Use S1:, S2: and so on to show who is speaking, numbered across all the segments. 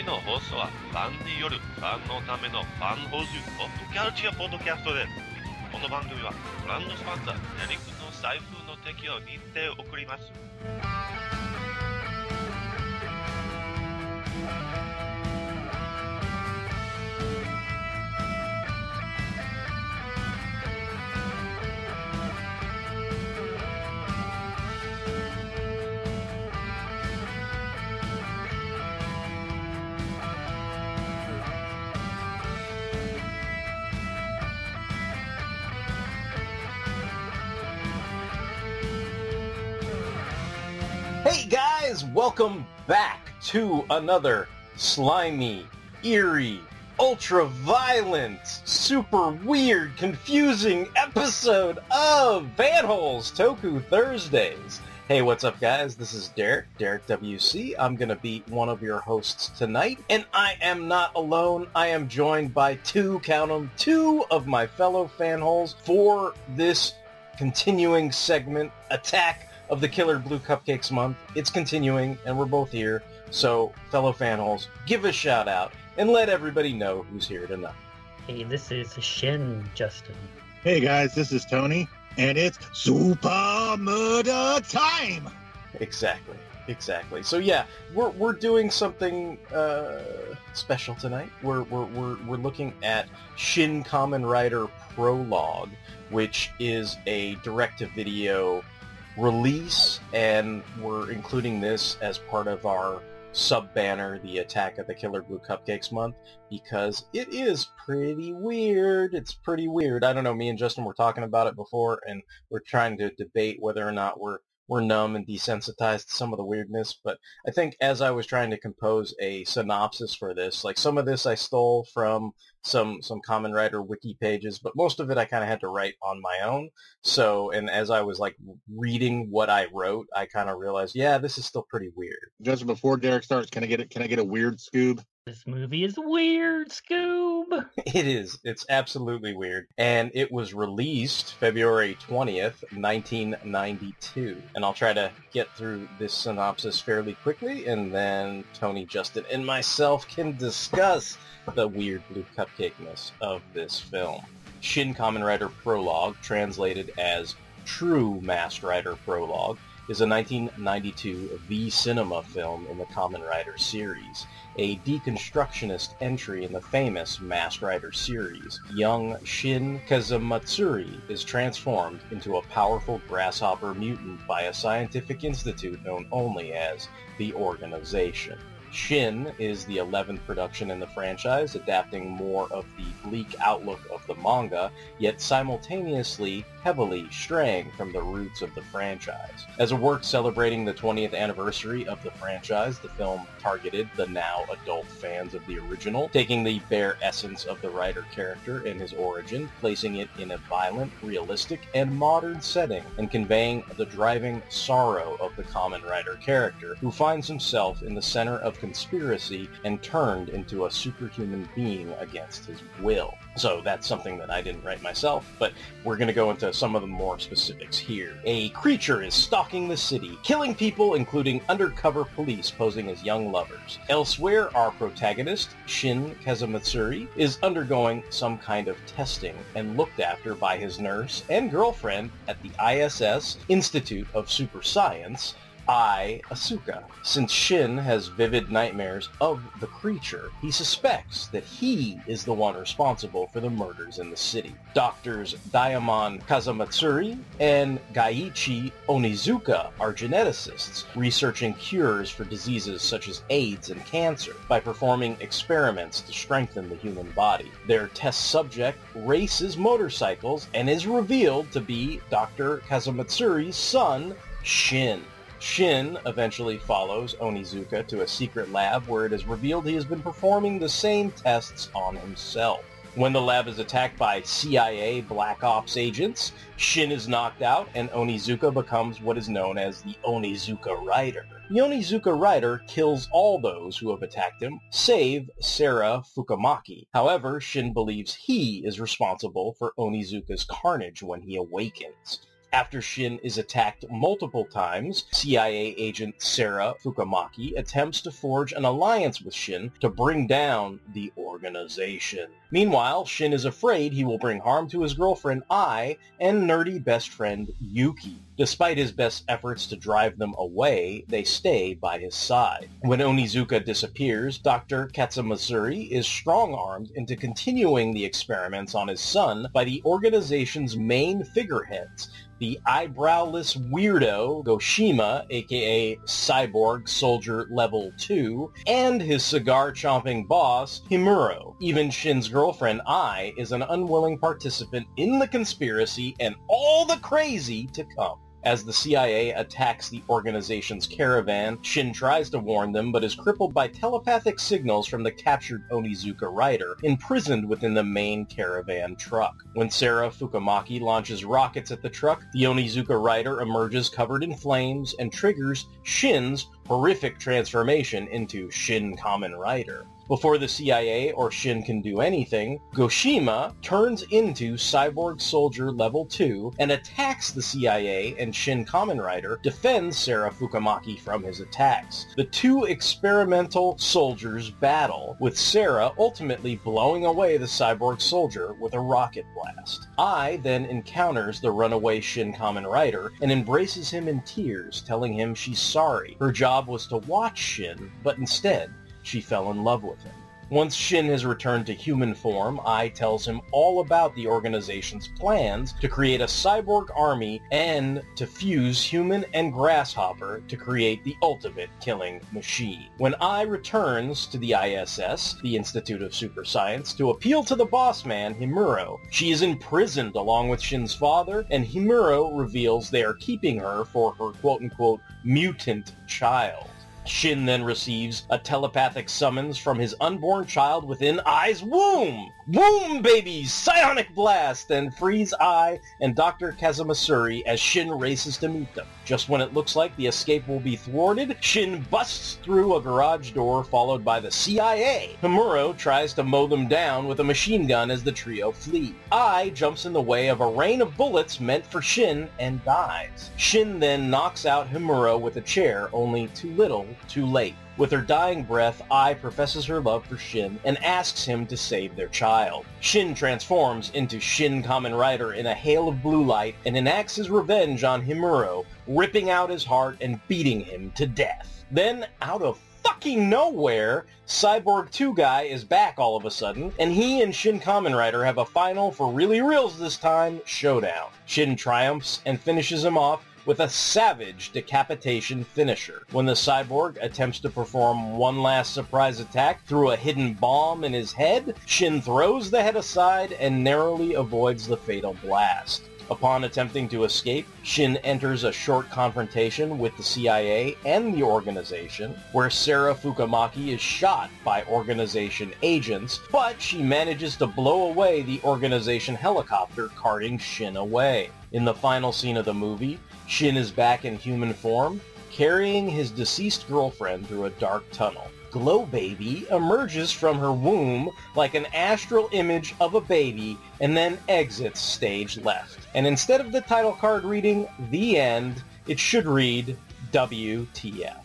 S1: 次の放送はファンによるファンのためのファン放送ポッドキャルチャーポッドキャストです。この番組はブランドスパンサーネリックの財布の適用にて送ります。
S2: Welcome back to another slimy, eerie, ultra violent, super weird, confusing episode of Fanholes Toku Thursdays. Hey, what's up guys? This is Derek, Derek WC. I'm going to be one of your hosts tonight, and I am not alone. I am joined by two, count 'em, two of my fellow fanholes for this continuing segment, Attack of the Killer Blue Cupcakes month. It's continuing, and we're both here. So, fellow fanholes, give a shout out and let everybody know who's here tonight.
S3: Hey, this is Shin Justin.
S4: Hey guys, this is Tony, and it's Super Murder Time!
S2: Exactly, exactly. So yeah, we're we're doing something uh, special tonight. We're we're we're we're looking at Shin Kamen Rider Prologue, which is a direct-to-video release, and we're including this as part of our sub-banner, the Attack of the Killer Blue Cupcakes month, because it is pretty weird. It's pretty weird. I don't know, me and Justin were talking about it before, and we're trying to debate whether or not we're we're numb and desensitized to some of the weirdness, but I think as I was trying to compose a synopsis for this, like some of this I stole from some some Kamen Rider wiki pages, but most of it I kind of had to write on my own. So, and as I was like reading what I wrote, I kind of realized, yeah, this is still pretty weird.
S4: Just before Derek starts, can I get it? Can I get a weird Scoob?
S3: This movie is weird, Scoob.
S2: It is. It's absolutely weird. And it was released February 20th, 1992. And I'll try to get through this synopsis fairly quickly, and then Tony, Justin, and myself can discuss the weird blue cupcakeness of this film. Shin Kamen Rider Prologue, translated as True Masked Rider Prologue, is a 1992 V Cinema film in the Kamen Rider series, a deconstructionist entry in the famous Masked Rider series. Young Shin Kazamatsuri is transformed into a powerful grasshopper mutant by a scientific institute known only as the Organization. Shin is the 11th production in the franchise, adapting more of the bleak outlook of the manga, yet simultaneously heavily straying from the roots of the franchise. As a work celebrating the 20th anniversary of the franchise, the film targeted the now adult fans of the original, taking the bare essence of the Rider character and his origin, placing it in a violent, realistic, and modern setting, and conveying the driving sorrow of the Kamen Rider character, who finds himself in the center of conspiracy and turned into a superhuman being against his will. So that's something that I didn't write myself, but we're going to go into some of the more specifics here. A creature is stalking the city, killing people, including undercover police posing as young lovers. Elsewhere, our protagonist, Shin Kazamatsuri, is undergoing some kind of testing and looked after by his nurse and girlfriend at the ISS Institute of Super Science, Ai, Asuka. Since Shin has vivid nightmares of the creature, he suspects that he is the one responsible for the murders in the city. Doctors Diamond Kazamatsuri and Gaiichi Onizuka are geneticists researching cures for diseases such as AIDS and cancer by performing experiments to strengthen the human body. Their test subject races motorcycles and is revealed to be Dr. Kazamatsuri's son, Shin. Shin eventually follows Onizuka to a secret lab where it is revealed he has been performing the same tests on himself. When the lab is attacked by CIA Black Ops agents, Shin is knocked out and Onizuka becomes what is known as the Onizuka Rider. The Onizuka Rider kills all those who have attacked him, save Sarah Fukamaki. However, Shin believes he is responsible for Onizuka's carnage when he awakens. After Shin is attacked multiple times, CIA agent Sarah Fukamaki attempts to forge an alliance with Shin to bring down the organization. Meanwhile, Shin is afraid he will bring harm to his girlfriend Ai and nerdy best friend Yuki. Despite his best efforts to drive them away, they stay by his side. When Onizuka disappears, Dr. Kazamatsuri is strong-armed into continuing the experiments on his son by the organization's main figureheads, the eyebrowless weirdo Goshima, aka Cyborg Soldier Level 2, and his cigar-chomping boss, Himuro. Even Shin's girlfriend, Ai, is an unwilling participant in the conspiracy and all the crazy to come. As the CIA attacks the organization's caravan, Shin tries to warn them but is crippled by telepathic signals from the captured Onizuka rider, imprisoned within the main caravan truck. When Sarah Fukamaki launches rockets at the truck, the Onizuka rider emerges covered in flames and triggers Shin's horrific transformation into Shin Kamen Rider. Before the CIA or Shin can do anything, Goshima turns into Cyborg Soldier Level 2 and attacks the CIA and Shin Kamen Rider, defends Sarah Fukamaki from his attacks. The two experimental soldiers battle, with Sarah ultimately blowing away the Cyborg Soldier with a rocket blast. Ai then encounters the runaway Shin Kamen Rider and embraces him in tears, telling him she's sorry. Her job was to watch Shin, but instead she fell in love with him. Once Shin has returned to human form, Ai tells him all about the organization's plans to create a cyborg army and to fuse human and grasshopper to create the ultimate killing machine. When Ai returns to the ISS, the Institute of Super Science, to appeal to the boss man, Himuro, she is imprisoned along with Shin's father, and Himuro reveals they are keeping her for her quote-unquote mutant child. Shin then receives a telepathic summons from his unborn child within Ai's womb. Womb babies! Psionic blast! And Frees Ai and Dr. Kazamatsuri as Shin races to meet them. Just when it looks like the escape will be thwarted, Shin busts through a garage door followed by the CIA. Himuro tries to mow them down with a machine gun as the trio flee. Ai jumps in the way of a rain of bullets meant for Shin and dies. Shin then knocks out Himuro with a chair, only too little, too late. With her dying breath, Ai professes her love for Shin and asks him to save their child. Shin transforms into Shin Kamen Rider in a hail of blue light and enacts his revenge on Himuro, ripping out his heart and beating him to death. Then, out of fucking nowhere, Cyborg 2 guy is back all of a sudden, and he and Shin Kamen Rider have a final for really reals this time showdown. Shin triumphs and finishes him off with a savage decapitation finisher. When the cyborg attempts to perform one last surprise attack through a hidden bomb in his head, Shin throws the head aside and narrowly avoids the fatal blast. Upon attempting to escape, Shin enters a short confrontation with the CIA and the organization, where Sarah Fukamaki is shot by organization agents, but she manages to blow away the organization helicopter carting Shin away. In the final scene of the movie, Shin is back in human form, carrying his deceased girlfriend through a dark tunnel. Glow Baby emerges from her womb like an astral image of a baby and then exits stage left. And instead of the title card reading, The End, it should read WTF.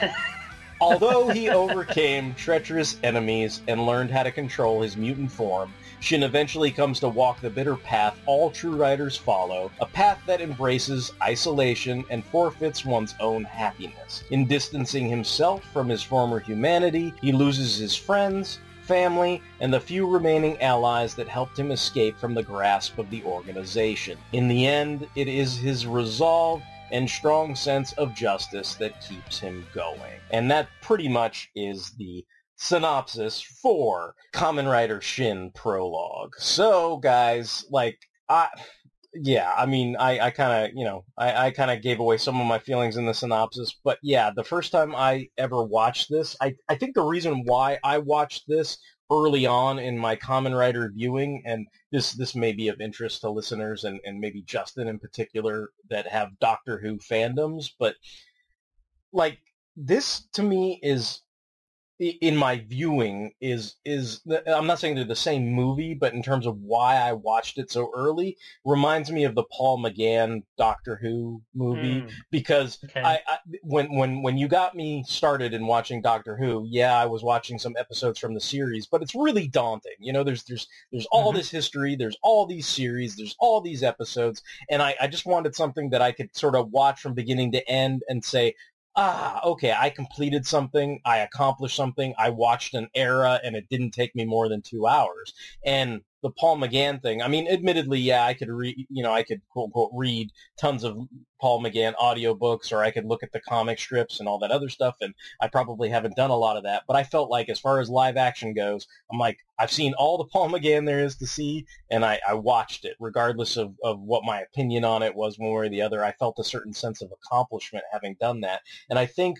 S2: Although he overcame treacherous enemies and learned how to control his mutant form, Shin eventually comes to walk the bitter path all true riders follow, a path that embraces isolation and forfeits one's own happiness. In distancing himself from his former humanity, he loses his friends, family, and the few remaining allies that helped him escape from the grasp of the organization. In the end, it is his resolve and strong sense of justice that keeps him going. And that pretty much is the synopsis for Kamen Rider Shin Prologue. So, guys, like, I, yeah, I mean, I, I kind of, you know, I, I kind of gave away some of my feelings in the synopsis, but yeah, the first time I ever watched this, I, I think the reason why I watched this early on in my Kamen Rider viewing, and this this may be of interest to listeners and, and maybe Justin in particular that have Doctor Who fandoms, but like this to me is in my viewing is is the, I'm not saying they're the same movie, but in terms of why I watched it so early, reminds me of the Paul McGann Doctor Who movie
S3: Mm,
S2: because
S3: okay.
S2: I, I when when when you got me started in watching Doctor Who, yeah, I was watching some episodes from the series, but it's really daunting. You know, there's there's there's all
S3: Mhm.
S2: this history, there's all these series, there's all these episodes, and I, I just wanted something that I could sort of watch from beginning to end and say, ah, okay, I completed something, I accomplished something, I watched an era, and it didn't take me more than two hours. And the Paul McGann thing, I mean, admittedly, yeah, I could read, you know, I could quote unquote read tons of Paul McGann audiobooks, or I could look at the comic strips and all that other stuff, and I probably haven't done a lot of that. But I felt like, as far as live action goes, I'm like, I've seen all the Paul McGann there is to see, and I, I watched it, regardless of, of what my opinion on it was one way or the other. I felt a certain sense of accomplishment having done that. And I think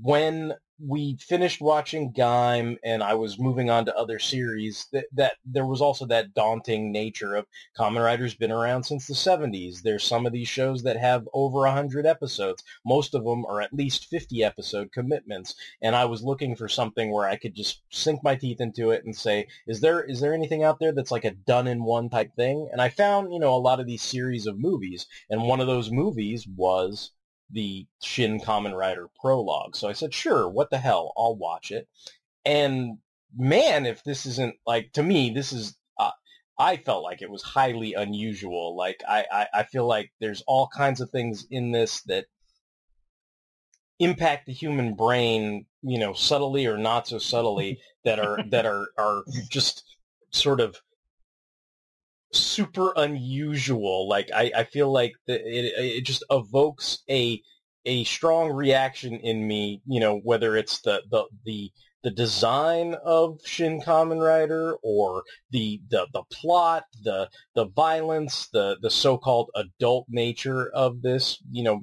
S2: when we finished watching Gaim and I was moving on to other series, that, that there was also that daunting nature of Kamen Rider's been around since the 70s. There's some of these shows that have over 100 episodes. Most of them are at least 50 episode commitments. And I was looking for something where I could just sink my teeth into it and say, is there is there anything out there that's like a done-in-one type thing? And I found, you know, a lot of these series of movies. And one of those movies was the Shin Kamen Rider prologue. So I said, sure, what the hell, I'll watch it. And man, if this isn't like to me, this is. Uh, I felt like it was highly unusual. Like I, I, I feel like there's all kinds of things in this that impact the human brain, you know, subtly or not so subtly, that are that are are just sort of super unusual. Like I, I feel like the, it it just evokes a a strong reaction in me. You know, whether it's the the the the design of Shin Kamen Rider or the, the the plot, the the violence, the the so-called adult nature of this, you know,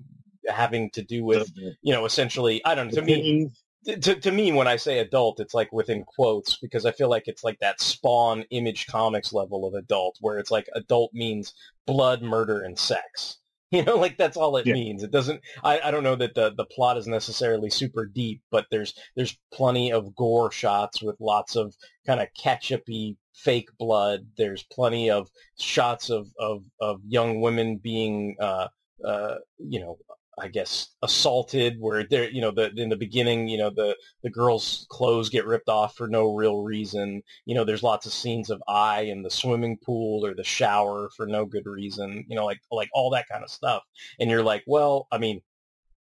S2: having to do with,
S4: The-
S2: you know, essentially, I don't know, to me. To, to me, when I say adult, it's like within quotes because I feel like it's like that Spawn Image Comics level of adult, where it's like adult means blood, murder, and sex. You know, like that's all it
S4: Yeah.
S2: means. It doesn't. I, I don't know that the the plot is necessarily super deep, but there's there's plenty of gore shots with lots of kind of ketchupy fake blood. There's plenty of shots of of of young women being uh uh you know I guess assaulted where they're you know the in the beginning you know the the girl's clothes get ripped off for no real reason. You know there's lots of scenes of Ai in the swimming pool or the shower for no good reason you know like like all that kind of stuff. And you're like well I mean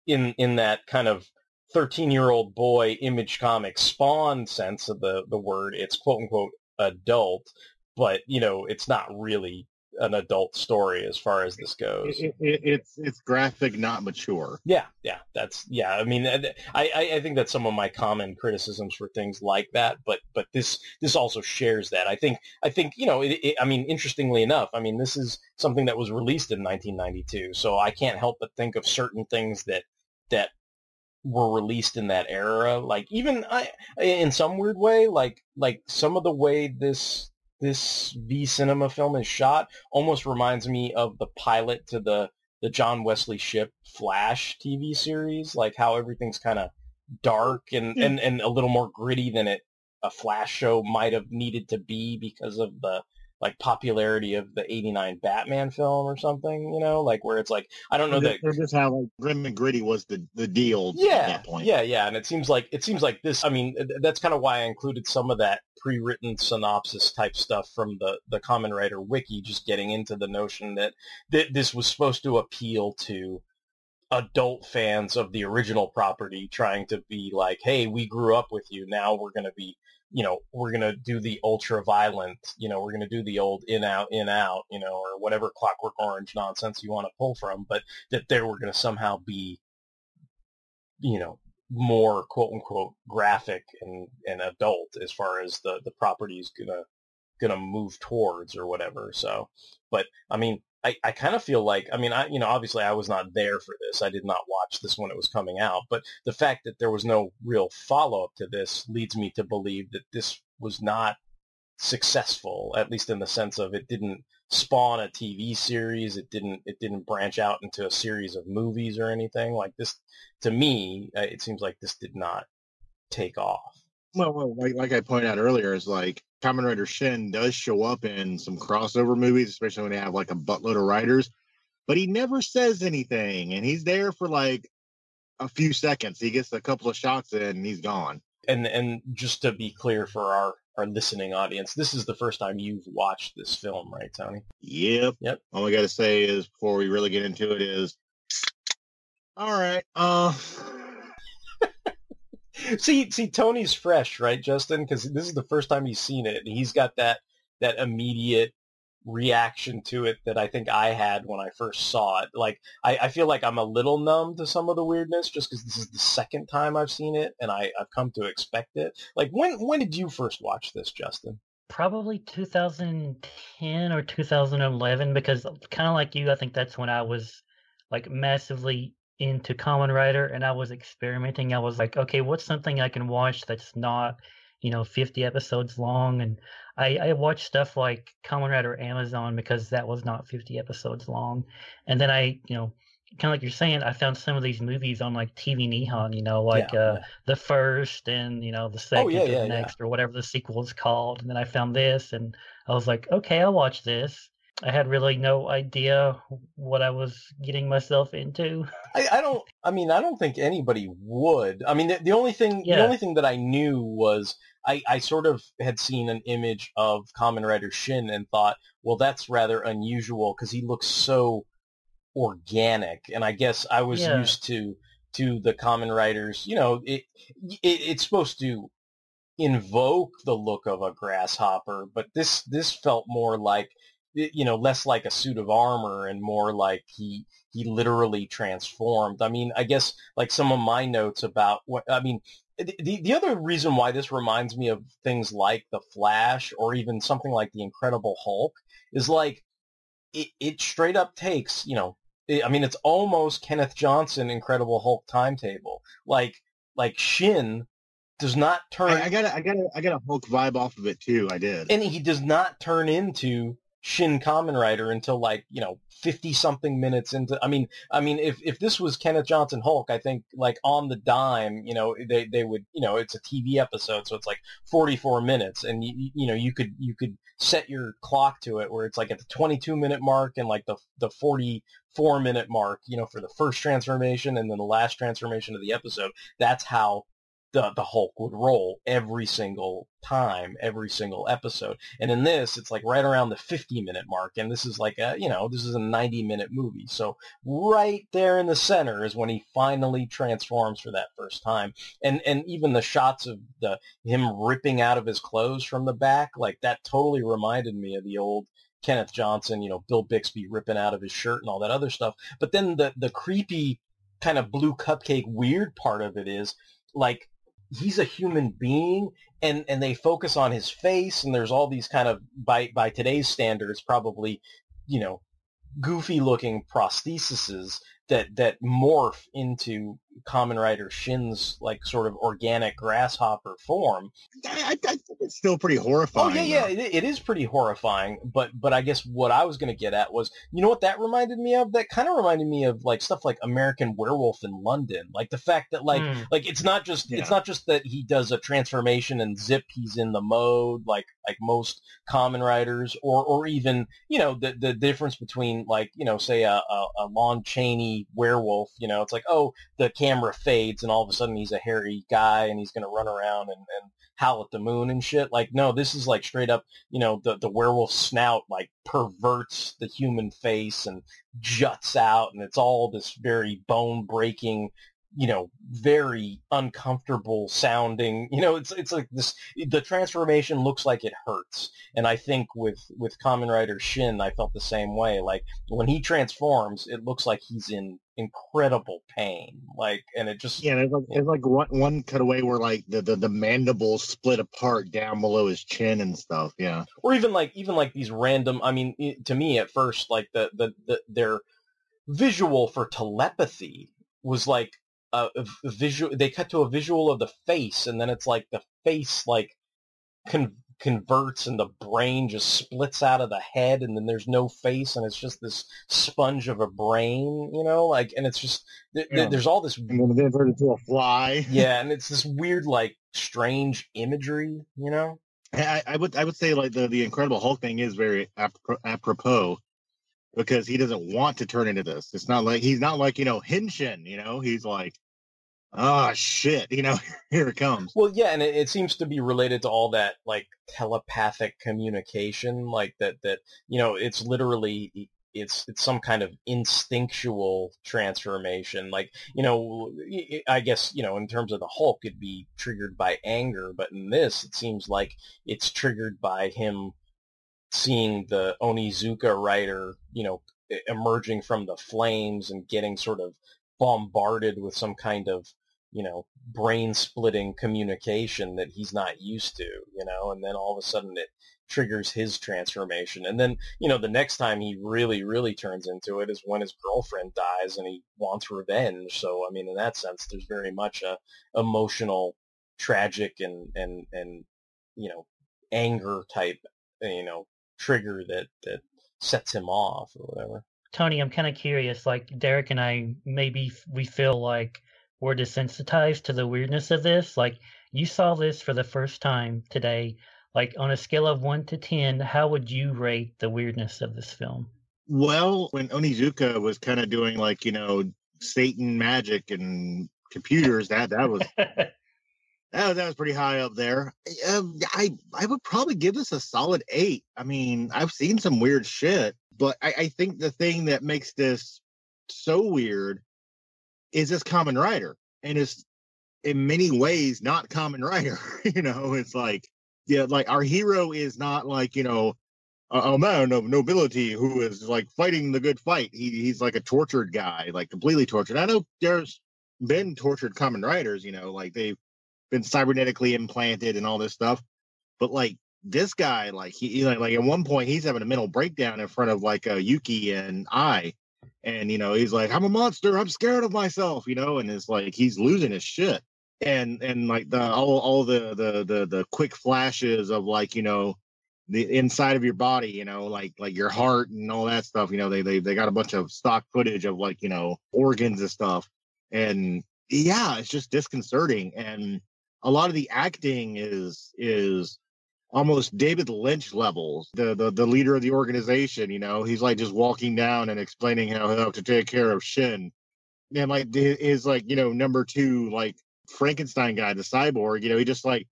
S2: in in that kind of 13 year old boy image comic spawn sense of the the word it's quote unquote adult but you know it's not really an adult story as far as this goes
S4: It, it, it's it's graphic, not mature.
S2: yeah, yeah, that's yeah. I mean, I, I I think that's some of my common criticisms for things like that. But but this this also shares that. I think I think you know. It, I mean, interestingly enough, I mean, this is something that was released in 1992, so I can't help but think of certain things that that were released in that era. Like even I, in some weird way, like like some of the way this this V cinema film is shot almost reminds me of the pilot to the the John Wesley Shipp Flash TV series, like how everything's kind of dark and,
S4: Yeah.
S2: and, and a little more gritty than it a Flash show might have needed to be because of the like popularity of the 89 Batman film or something, you know, like where it's like, I don't know that
S4: Or just how like grim and gritty was the the deal at
S2: yeah,
S4: that point.
S2: yeah, yeah, and it seems like it seems like this. I mean, that's kind of why I included some of that pre-written synopsis type stuff from the the Kamen Rider wiki, just getting into the notion that th- this was supposed to appeal to adult fans of the original property, trying to be like, hey, we grew up with you. Now we're going to be you know, we're going to do the ultra violent, you know, we're going to do the old in out, in out, you know, or whatever clockwork orange nonsense you want to pull from, but that there we're going to somehow be, you know, more quote unquote graphic and, and adult as far as the, the property is going to, going to move towards or whatever. So, but I mean, I, I kind of feel like, I mean, I, you know, obviously I was not there for this. I did not watch this when it was coming out, but the fact that there was no real follow-up to this leads me to believe that this was not successful, at least in the sense of it didn't spawn a TV series. It didn't, it didn't branch out into a series of movies or anything like this. To me, uh, it seems like this did not take off.
S4: Well, well like, like I pointed out earlier, is like Kamen Rider Shin does show up in some crossover movies, especially when they have like a buttload of riders, but he never says anything, and he's there for like a few seconds. He gets a couple of shots in, and he's gone.
S2: And and just to be clear for our our listening audience, this is the first time you've watched this film, right, Tony?
S4: Yep.
S2: Yep.
S4: All we got to say is before we really get into it is, all right. Uh,
S2: see, see, Tony's fresh, right, Justin? Because this is the first time he's seen it, and he's got that that immediate reaction to it that I think I had when I first saw it. Like, I, I feel like I'm a little numb to some of the weirdness just because this is the second time I've seen it, and I, I've come to expect it. Like, when when did you first watch this, Justin?
S3: Probably 2010 or 2011 because kind of like you, I think that's when I was like massively into Kamen Rider and I was experimenting. I was like, okay, what's something I can watch that's not, you know, 50 episodes long? And I, I watched stuff like Kamen Rider Amazon because that was not 50 episodes long. And then I, you know, kind of like you're saying, I found some of these movies on like TV Nihon, you know, like
S2: Yeah,
S3: uh,
S2: yeah.
S3: the first and, you know, the second
S2: yeah,
S3: or
S2: yeah,
S3: the
S2: yeah.
S3: next or whatever the sequel is called. And then I found this and I was like, okay, I'll watch this. I had really no idea what I was getting myself into.
S2: I, I don't. I mean, I don't think anybody would. I mean, the, the only thing, the only thing that I knew was I, I sort of had seen an image of Kamen Rider Shin and thought, well, that's rather unusual because he looks so organic. And I guess I was
S3: Yeah.
S2: used to to the Kamen Riders. You know, it, it it's supposed to invoke the look of a grasshopper, but this this felt more like you know less like a suit of armor and more like he he literally transformed. I mean, I guess like some of my notes about what I mean. The, the other reason why this reminds me of things like The Flash or even something like The Incredible Hulk is like it, it straight up takes, you know, I I mean, it's almost Kenneth Johnson Incredible Hulk timetable. Like, like Shin does not turn,
S4: I, I got a, I got a, I got a Hulk vibe off of it too. I did.
S2: and he does not turn into Shin Kamen Rider until like, you know, 50 something minutes into, I mean, I mean, if, if this was Kenneth Johnson Hulk, I think like on the dime, you know, they, they would, you know, it's a TV episode. So it's like 44 minutes and you, you know, you could, you could set your clock to it where it's like at the 22 minute mark and like the, the 44 minute mark, you know, for the first transformation and then the last transformation of the episode. That's how the, the Hulk would roll every single time, every single episode. And in this, it's like right around the 50 minute mark. And this is like a, you know, this is a 90 minute movie. So right there in the center is when he finally transforms for that first time. And, and even the shots of the, him ripping out of his clothes from the back, like that totally reminded me of the old Kenneth Johnson, you know, Bill Bixby ripping out of his shirt and all that other stuff. But then the, the creepy kind of blue cupcake weird part of it is like he's a human being and and they focus on his face and there's all these kind of by by today's standards probably you know goofy looking prostheses that that morph into Kamen Rider Shin's like sort of organic grasshopper form.
S4: I, I, I think it's still pretty horrifying.
S2: Oh
S4: horrifying.
S2: yeah, yeah, it, it is pretty horrifying. But but I guess what I was going to get at was, you know what that reminded me of? That kind of reminded me of like stuff like American Werewolf in London, like the fact that like
S3: Hmm.
S2: like it's not just
S4: Yeah.
S2: it's not just that he does a transformation and zip he's in the mode like like most Kamen Riders or or even you know the the difference between like you know say a, a, a Lon Chaney werewolf you know it's like oh the camera fades and all of a sudden he's a hairy guy and he's gonna run around and, and howl at the moon and shit like no this is like straight up you know the the werewolf snout like perverts the human face and juts out and it's all this very bone breaking you know, very uncomfortable sounding. You know, it's it's like this. The transformation looks like it hurts, and I think with with Kamen Rider Shin, I felt the same way. Like when he transforms, it looks like he's in incredible pain. Like, and it just
S4: Yeah, there's like, there's like one, one cutaway where like the, the, the mandibles split apart down below his chin and stuff. Yeah.
S2: or even like even like these random i mean i- to me at first like the the, the their visual for telepathy was like a, a visual they cut to a visual of the face and then it's like the face like con- converts and the brain just splits out of the head and then there's no face and it's just this sponge of a brain, you know, like, and it's just, th- th-
S4: Yeah.
S2: there's all this,
S4: And then they turned into a fly.
S2: yeah, and it's this weird, like, strange imagery, you know?
S4: I, I would I would say like the the Incredible Hulk thing is very apro- apropos because he doesn't want to turn into this. It's not like he's not like you know Henshin. You know he's like, oh shit. You know here it comes.
S2: Well, yeah, and it, it seems to be related to all that like telepathic communication, like that that you know, it's literally it's it's some kind of instinctual transformation. Like you know, I guess you know, in terms of the Hulk, it'd be triggered by anger, but in this, it seems like it's triggered by him seeing the Onizuka Rider, you know, emerging from the flames and getting sort of bombarded with some kind of you know, brain splitting communication that he's not used to, you know, and then all of a sudden it triggers his transformation. And then, you know, the next time he really, really turns into it is when his girlfriend dies and he wants revenge. So, I mean, in that sense, there's very much a emotional, tragic and, and, and, you know, anger type, you know, trigger that, that sets him off or whatever.
S3: Tony, I'm kind of curious. Like Derek and I, maybe we feel like we're desensitized to the weirdness of this. Like you saw this for the first time today. Like on a scale of one to ten, how would you rate the weirdness of this film?
S4: Well, when Onizuka was kind of doing like you know Satan magic and computers, that that was that that was pretty high up there. Um, I I would probably give this a solid eight. I mean, I've seen some weird shit, but I, I think the thing that makes this so weird is this Kamen Rider, and it's in many ways not Kamen Rider. you know, it's like yeah, like our hero is not like you know a, a man of nobility who is like fighting the good fight. He he's like a tortured guy, like completely tortured. I know there's been tortured Kamen Riders, you know, like they've been cybernetically implanted and all this stuff. But like this guy, like he he, like, like at one point he's having a mental breakdown in front of like uh, Yuki and Ai, and you know he's like, "I'm a monster. I'm scared of myself," you know, and it's like he's losing his shit. And and like the all all the the the the quick flashes of like you know the inside of your body, you know, like like your heart and all that stuff. You know, they they they got a bunch of stock footage of like you know organs and stuff, and yeah, it's just disconcerting. And a lot of the acting is is almost David Lynch levels. The the the leader of the organization, you know, he's like just walking down and explaining how how to take care of Shin, and like his like you know number two like Frankenstein guy, the cyborg, you know, he just like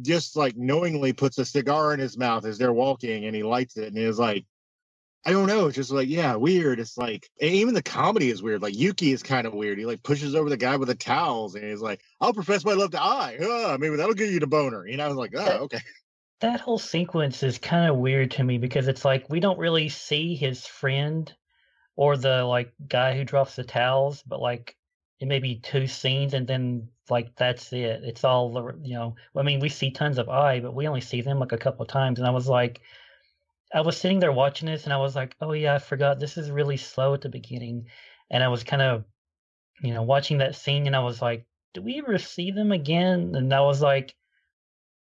S4: just like knowingly puts a cigar in his mouth as they're walking and he lights it and he's like I don't know. It's just like, yeah, weird. It's like, even the comedy is weird. Like Yuki is kind of weird. He like pushes over the guy with the towels, and he's like, "I'll profess my love to Ai. Uh, maybe that'll get you to boner." You know, I was like, "Oh, okay."
S3: That whole sequence is kind of weird to me because it's like we don't really see his friend or the like guy who drops the towels, but like it may be two scenes and then like that's it. It's all the you know. I mean, we see tons of Ai, but we only see them like a couple of times, and I was like, I was sitting there watching this, and I was like, oh yeah, I forgot this is really slow at the beginning, and I was kind of, you know, watching that scene, and I was like, do we ever see them again? And I was like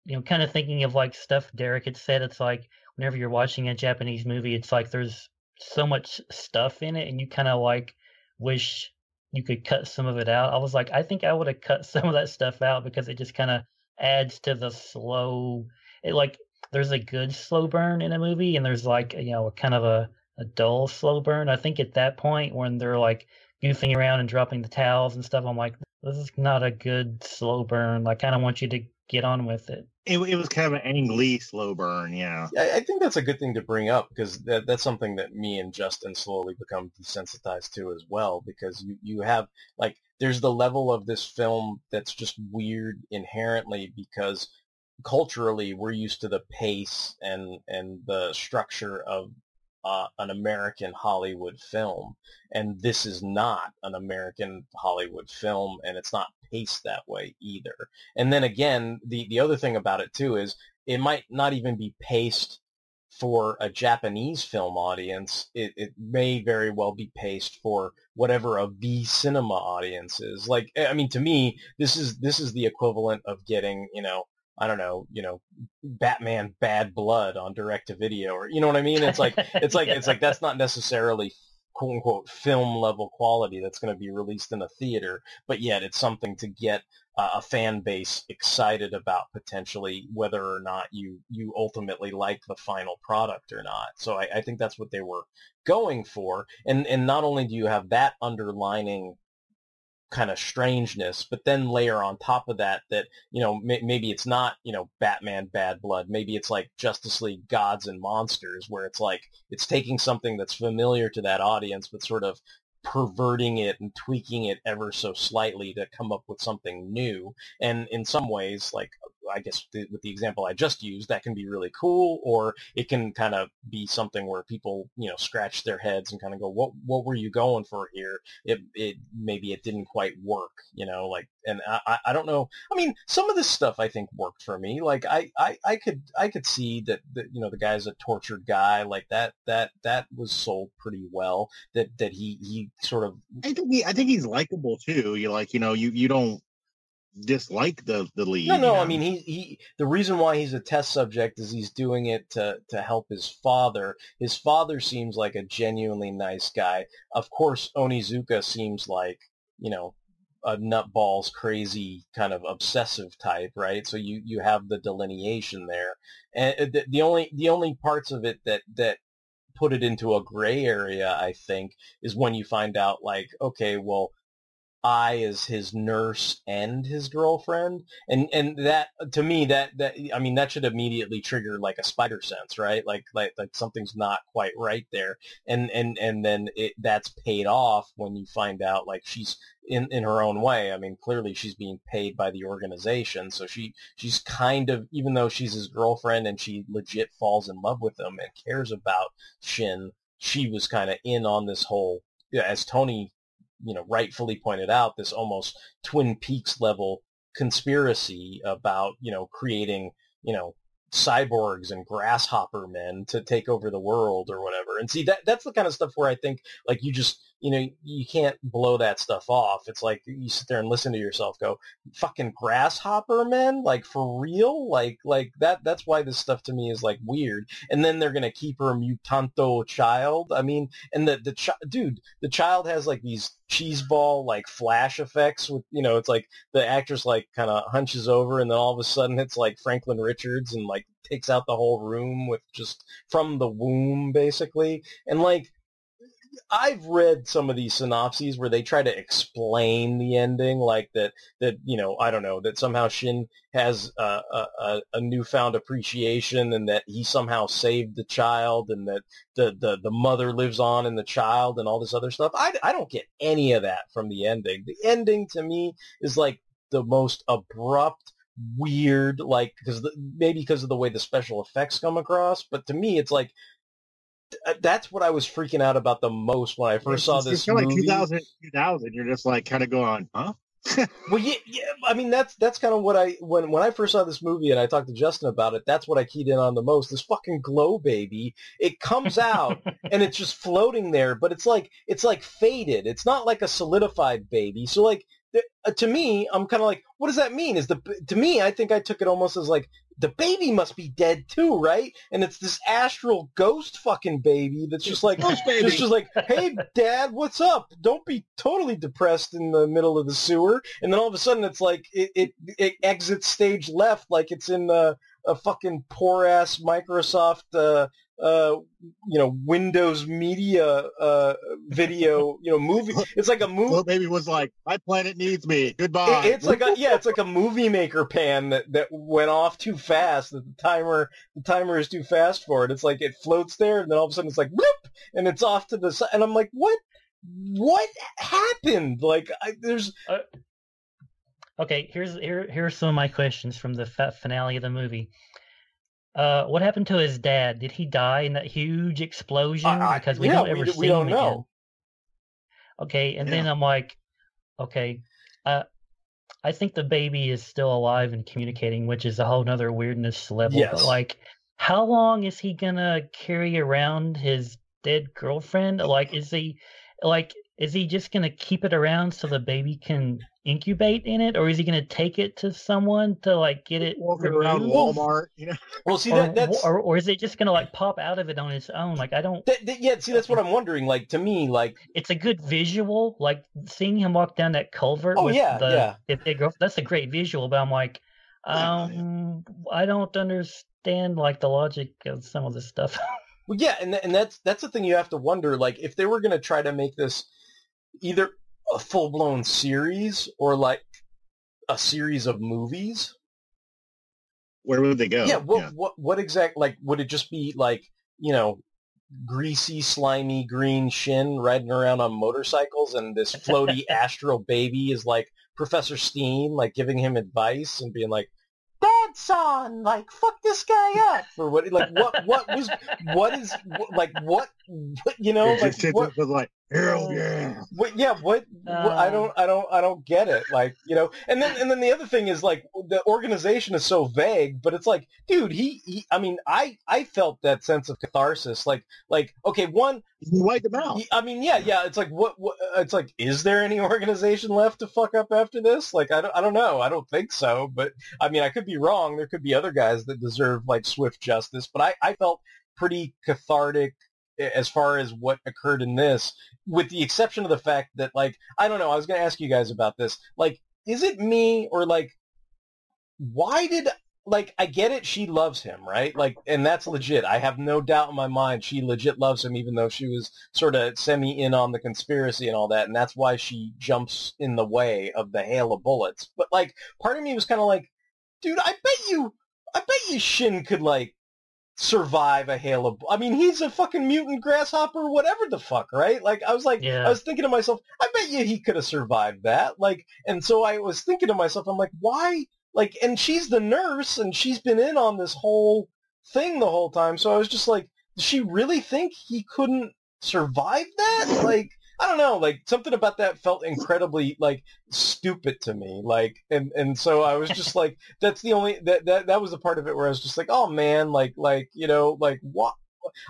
S3: you know, kind of thinking of like stuff Derek had said. It's like whenever you're watching a Japanese movie, it's like there's so much stuff in it, and you kind of like wish you could cut some of it out. I was like, I think I would have cut some of that stuff out because it just kind of adds to the slow. It like there's a good slow burn in a movie, and there's like you know kind of a a dull slow burn. I think at that point when they're like goofing around and dropping the towels and stuff, I'm like, this is not a good slow burn. I kind of want you to get on with it.
S4: It, it was kind of an Ang Lee slow burn, yeah.
S2: I, I think that's a good thing to bring up because that, that's something that me and Justin slowly become desensitized to as well. Because you you have like there's the level of this film that's just weird inherently because culturally we're used to the pace and and the structure of uh, an American Hollywood film, and this is not an American Hollywood film, and it's not paced that way either. And then again, the the other thing about it too is it might not even be paced for a Japanese film audience. It, it may very well be paced for whatever a V cinema audience is. Like, I mean, to me, this is this is the equivalent of getting you know I don't know, you know, Batman Bad Blood on direct to video or you know what I mean? It's like it's like
S3: Yeah.
S2: it's like that's not necessarily quote unquote film level quality that's going to be released in a theater, but yet it's something to get uh, a fan base excited about potentially whether or not you you ultimately like the final product or not. So I, I think that's what they were going for, and and not only do you have that underlining kind of strangeness, but then layer on top of that that you know may, maybe it's not you know Batman Bad Blood, maybe it's like Justice League Gods and Monsters, where it's like it's taking something that's familiar to that audience, but sort of perverting it and tweaking it ever so slightly to come up with something new. And in some ways, like I guess the, with the example I just used, that can be really cool, or it can kind of be something where people, you know, scratch their heads and kind of go, "What, what were you going for here?" It, it maybe it didn't quite work, you know, like, and I, I- don't know. I mean, some of this stuff I think worked for me. Like, I, I, I could, I could see that, that, you know, the guy's a tortured guy, like that, that, that was sold pretty well. That, that he, he sort of
S4: I think he, I think he's likable too. You like, you know, you you don't dislike the the lead.
S2: No,
S4: you
S2: no.
S4: know?
S2: I mean, he, he. The reason why he's a test subject is he's doing it to to help his father. His father seems like a genuinely nice guy. Of course, Onizuka seems like you know a nutballs crazy kind of obsessive type, right? So you you have the delineation there, and uh, the, the only the only parts of it that that put it into a gray area, I think, is when you find out like, okay, well. Ai is his nurse and his girlfriend, and and that to me that that I mean that should immediately trigger like a spider sense, right? Like like like something's not quite right there, and and and then it that's paid off when you find out like she's in in her own way. I mean, clearly she's being paid by the organization, so she she's kind of even though she's his girlfriend and she legit falls in love with him and cares about Shin, she was kind of in on this whole as Tony you know rightfully pointed out this almost twin peaks level conspiracy about you know creating you know cyborgs and grasshopper men to take over the world or whatever. And see that that's the kind of stuff where i think like you just you know you can't blow that stuff off. It's like you sit there and listen to yourself go fucking grasshopper men like for real? Like like that that's why this stuff to me is like weird. And then they're gonna keep her mutanto child. I mean and the the chi- dude the child has like these cheese ball like flash effects with you know it's like the actress like kind of hunches over and then all of a sudden it's like franklin richards and like takes out the whole room with just from the womb basically. And like I've read some of these synopses where they try to explain the ending, like that, that, you know, I don't know, that somehow Shin has a, a, a- newfound appreciation and that he somehow saved the child and that the, the, the mother lives on in the child and all this other stuff. I, I don't get any of that from the ending. The ending to me is like the most abrupt, weird, like, because maybe because of the way the special effects come across, but to me it's like, that's what I was freaking out about the most when I first saw this
S4: It's of like
S2: movie.
S4: 2000, 2000. You're just like kind of going, huh?
S2: Well, yeah, yeah, I mean that's that's kind of what I when when I first saw this movie and I talked to Justin about it. That's what I keyed in on the most. This fucking glow baby. It comes out and it's just floating there, but it's like it's like faded. It's not like a solidified baby. So like uh, to me, I'm kind of like, what does that mean? Is the to me, I think I took it almost as like the baby must be dead too, right? And it's this astral ghost fucking baby that's just like
S4: Ghost baby.
S2: It's just like, hey, dad, what's up? Don't be totally depressed in the middle of the sewer. And then all of a sudden, it's like it it, it exits stage left, like it's in uh, a fucking poor ass Microsoft, uh, uh, you know, Windows Media uh, video, you know, movie. It's like a movie.
S4: Well, baby was like, my planet needs me. Goodbye.
S2: It- it's like a yeah, it's like a movie maker pan that, that went off too fast. That the timer the timer is too fast for it. It's like it floats there, and then all of a sudden it's like whoop, and it's off to the side. And I'm like, what? What happened? Like, I, there's
S3: Okay, here's here here's some of my questions from the finale of the movie. Uh, what happened to his dad? Did he die in that huge explosion?
S2: I- I-
S3: because we
S2: yeah,
S3: don't ever
S2: d-
S3: see
S2: we don't
S3: him again. Okay, and then I'm like, okay, uh, I think the baby is still alive and communicating, which is a whole nother weirdness level.
S2: Yes.
S3: But like, how long is he gonna carry around his dead girlfriend? Like, is he like? Is he just gonna keep it around so the baby can incubate in it, or is he gonna take it to someone to like get it
S4: Walking around? Walmart, you know.
S2: Well, see
S3: or,
S2: that that's
S3: or, or is it just gonna like pop out of it on its own? Like I don't.
S2: that, that- yeah. See, that's what I'm wondering. Like to me, like
S3: It's a good visual, like seeing him walk down that culvert.
S2: Oh,
S3: with
S2: yeah,
S3: the,
S2: yeah.
S3: the big girl. That's a great visual, but I'm like,
S4: Yeah, yeah.
S3: um, I don't understand like the logic of some of this stuff.
S2: Well, yeah, and th- and that's that's the thing you have to wonder. Like, if they were going to try to make this either a full blown series or like a series of movies,
S4: Where would they go?
S2: yeah, what what what exact like would it just be like you know greasy, slimy, green Shin riding around on motorcycles, and this floaty astral baby is like Professor Steam, like giving him advice and being like. Dad, son, like fuck this guy up, or what? Like what? What was? What is? What, like what? what you know, like what?
S4: like, hell yeah.
S2: What, yeah, what, what? I
S3: Uh.
S2: don't, I don't, I don't get it. Like, you know, and then, and then the other thing is like the organization is so vague, but it's like, dude, he, he I mean, I, I felt that sense of catharsis. Like, like, okay, one,
S4: You wipe them out.
S2: he- I mean, yeah, yeah. It's like, what, what? uh, It's like, is there any organization left to fuck up after this? Like, I don't, I don't know. I don't think so. But I mean, I could be wrong. There could be other guys that deserve like swift justice. But I, I felt pretty cathartic a- as far as what occurred in this, with the exception of the fact that, like, I don't know. I was going to ask you guys about this. Like, is it me or like, why did like I get it she loves him, right? Like and that's legit. I have no doubt in my mind she legit loves him even though she was sort of semi in on the conspiracy and all that and that's why she jumps in the way of the hail of bullets. But like part of me was kind of like, dude, I bet you I bet you Shin could like survive a hail of I mean, he's a fucking mutant grasshopper whatever the fuck, right? Like I was like
S3: Yeah.
S2: I was thinking to myself, I bet you he could have survived that. Like and so I was thinking to myself, I'm like, why like and she's the nurse and she's been in on this whole thing the whole time so i was just like does she really think he couldn't survive that like i don't know like something about that felt incredibly like stupid to me like and and so i was just like that's the only that that, that was the part of it where i was just like oh man like like you know like what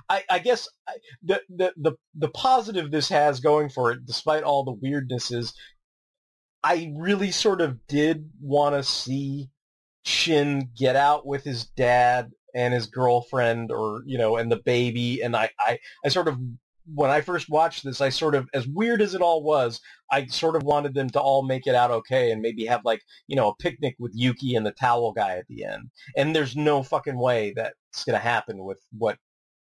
S2: I, I guess I- the, the the the positive this has going for it, despite all the weirdnesses, I really sort of did want to see Shin get out with his dad and his girlfriend or, you know, and the baby. And I, I, I sort of, when I first watched this, I sort of, as weird as it all was, I sort of wanted them to all make it out okay and maybe have like, you know, a picnic with Yuki and the towel guy at the end. And there's no fucking way that's going to happen with what,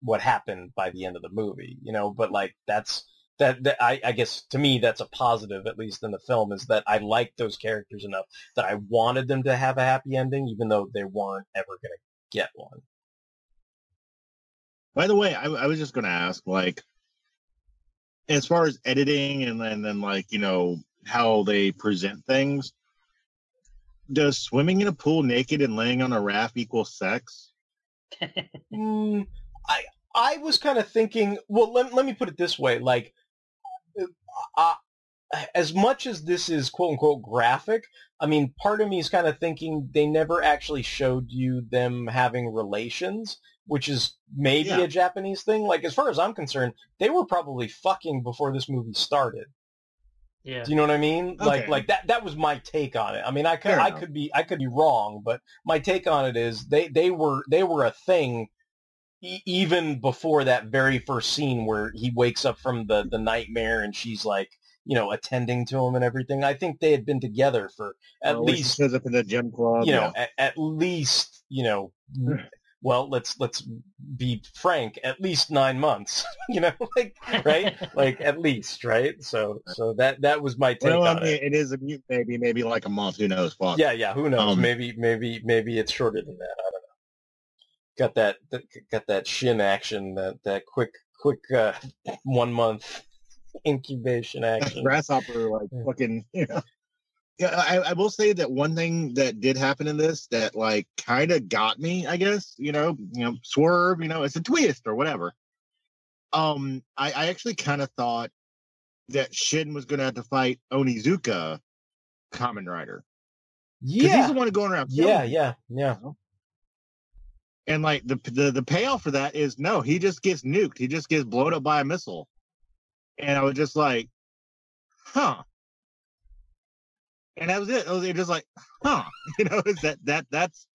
S2: what happened by the end of the movie, you know, but like that's, that, that I, I guess to me that's a positive at least in the film is that I liked those characters enough that I wanted them to have a happy ending even though they weren't ever going to get one.
S4: By the way, I, I was just going to ask, like, as far as editing and then, then like, you know, how they present things, does swimming in a pool naked and laying on a raft equal sex?
S2: Mm, I I was kind of thinking. Well, let, let me put it this way: like, uh, as much as this is quote unquote graphic, I mean, part of me is kind of thinking they never actually showed you them having relations, which is maybe
S4: Yeah.
S2: a Japanese thing. Like, as far as I'm concerned, they were probably fucking before this movie started.
S3: yeah.
S2: Do you know what I mean? Like
S4: Okay.
S2: like that that was my take on it. I mean, I could
S4: Fair
S2: I
S4: enough.
S2: could be I could be wrong, but my take on it is they they were they were a thing e- even before that very first scene where he wakes up from the the nightmare and she's like, you know, attending to him and everything. I think they had been together for at
S4: she
S2: least
S4: shows up in the gym club.
S2: you know,
S4: yeah.
S2: at, at least, you know, well, let's let's be frank, at least 9 months, you know, like right? Like at least, right? So so that that was my take
S4: Well, I
S2: on
S4: mean,
S2: it.
S4: it is a mute baby, maybe like a month. Who knows? Fuck.
S2: Yeah, yeah. Who knows?
S4: Um,
S2: maybe, maybe, maybe it's shorter than that. I don't know. Got that, that got that shin action, that that quick, quick uh, one month incubation action.
S4: grasshopper like fucking you know yeah I, I will say that one thing that did happen in this that like kind of got me i guess you know you know swerve you know it's a twist or whatever. Um i i actually kind of thought that shin was gonna have to fight onizuka Kamen Rider. Because he's
S2: Yeah,
S4: the one going around
S2: yeah, yeah, yeah.
S4: and like the, the the payoff for that is no he just gets nuked. He just gets blown up by a missile. And i was just like huh. And that was it. It was just like, huh. You know, is that that that's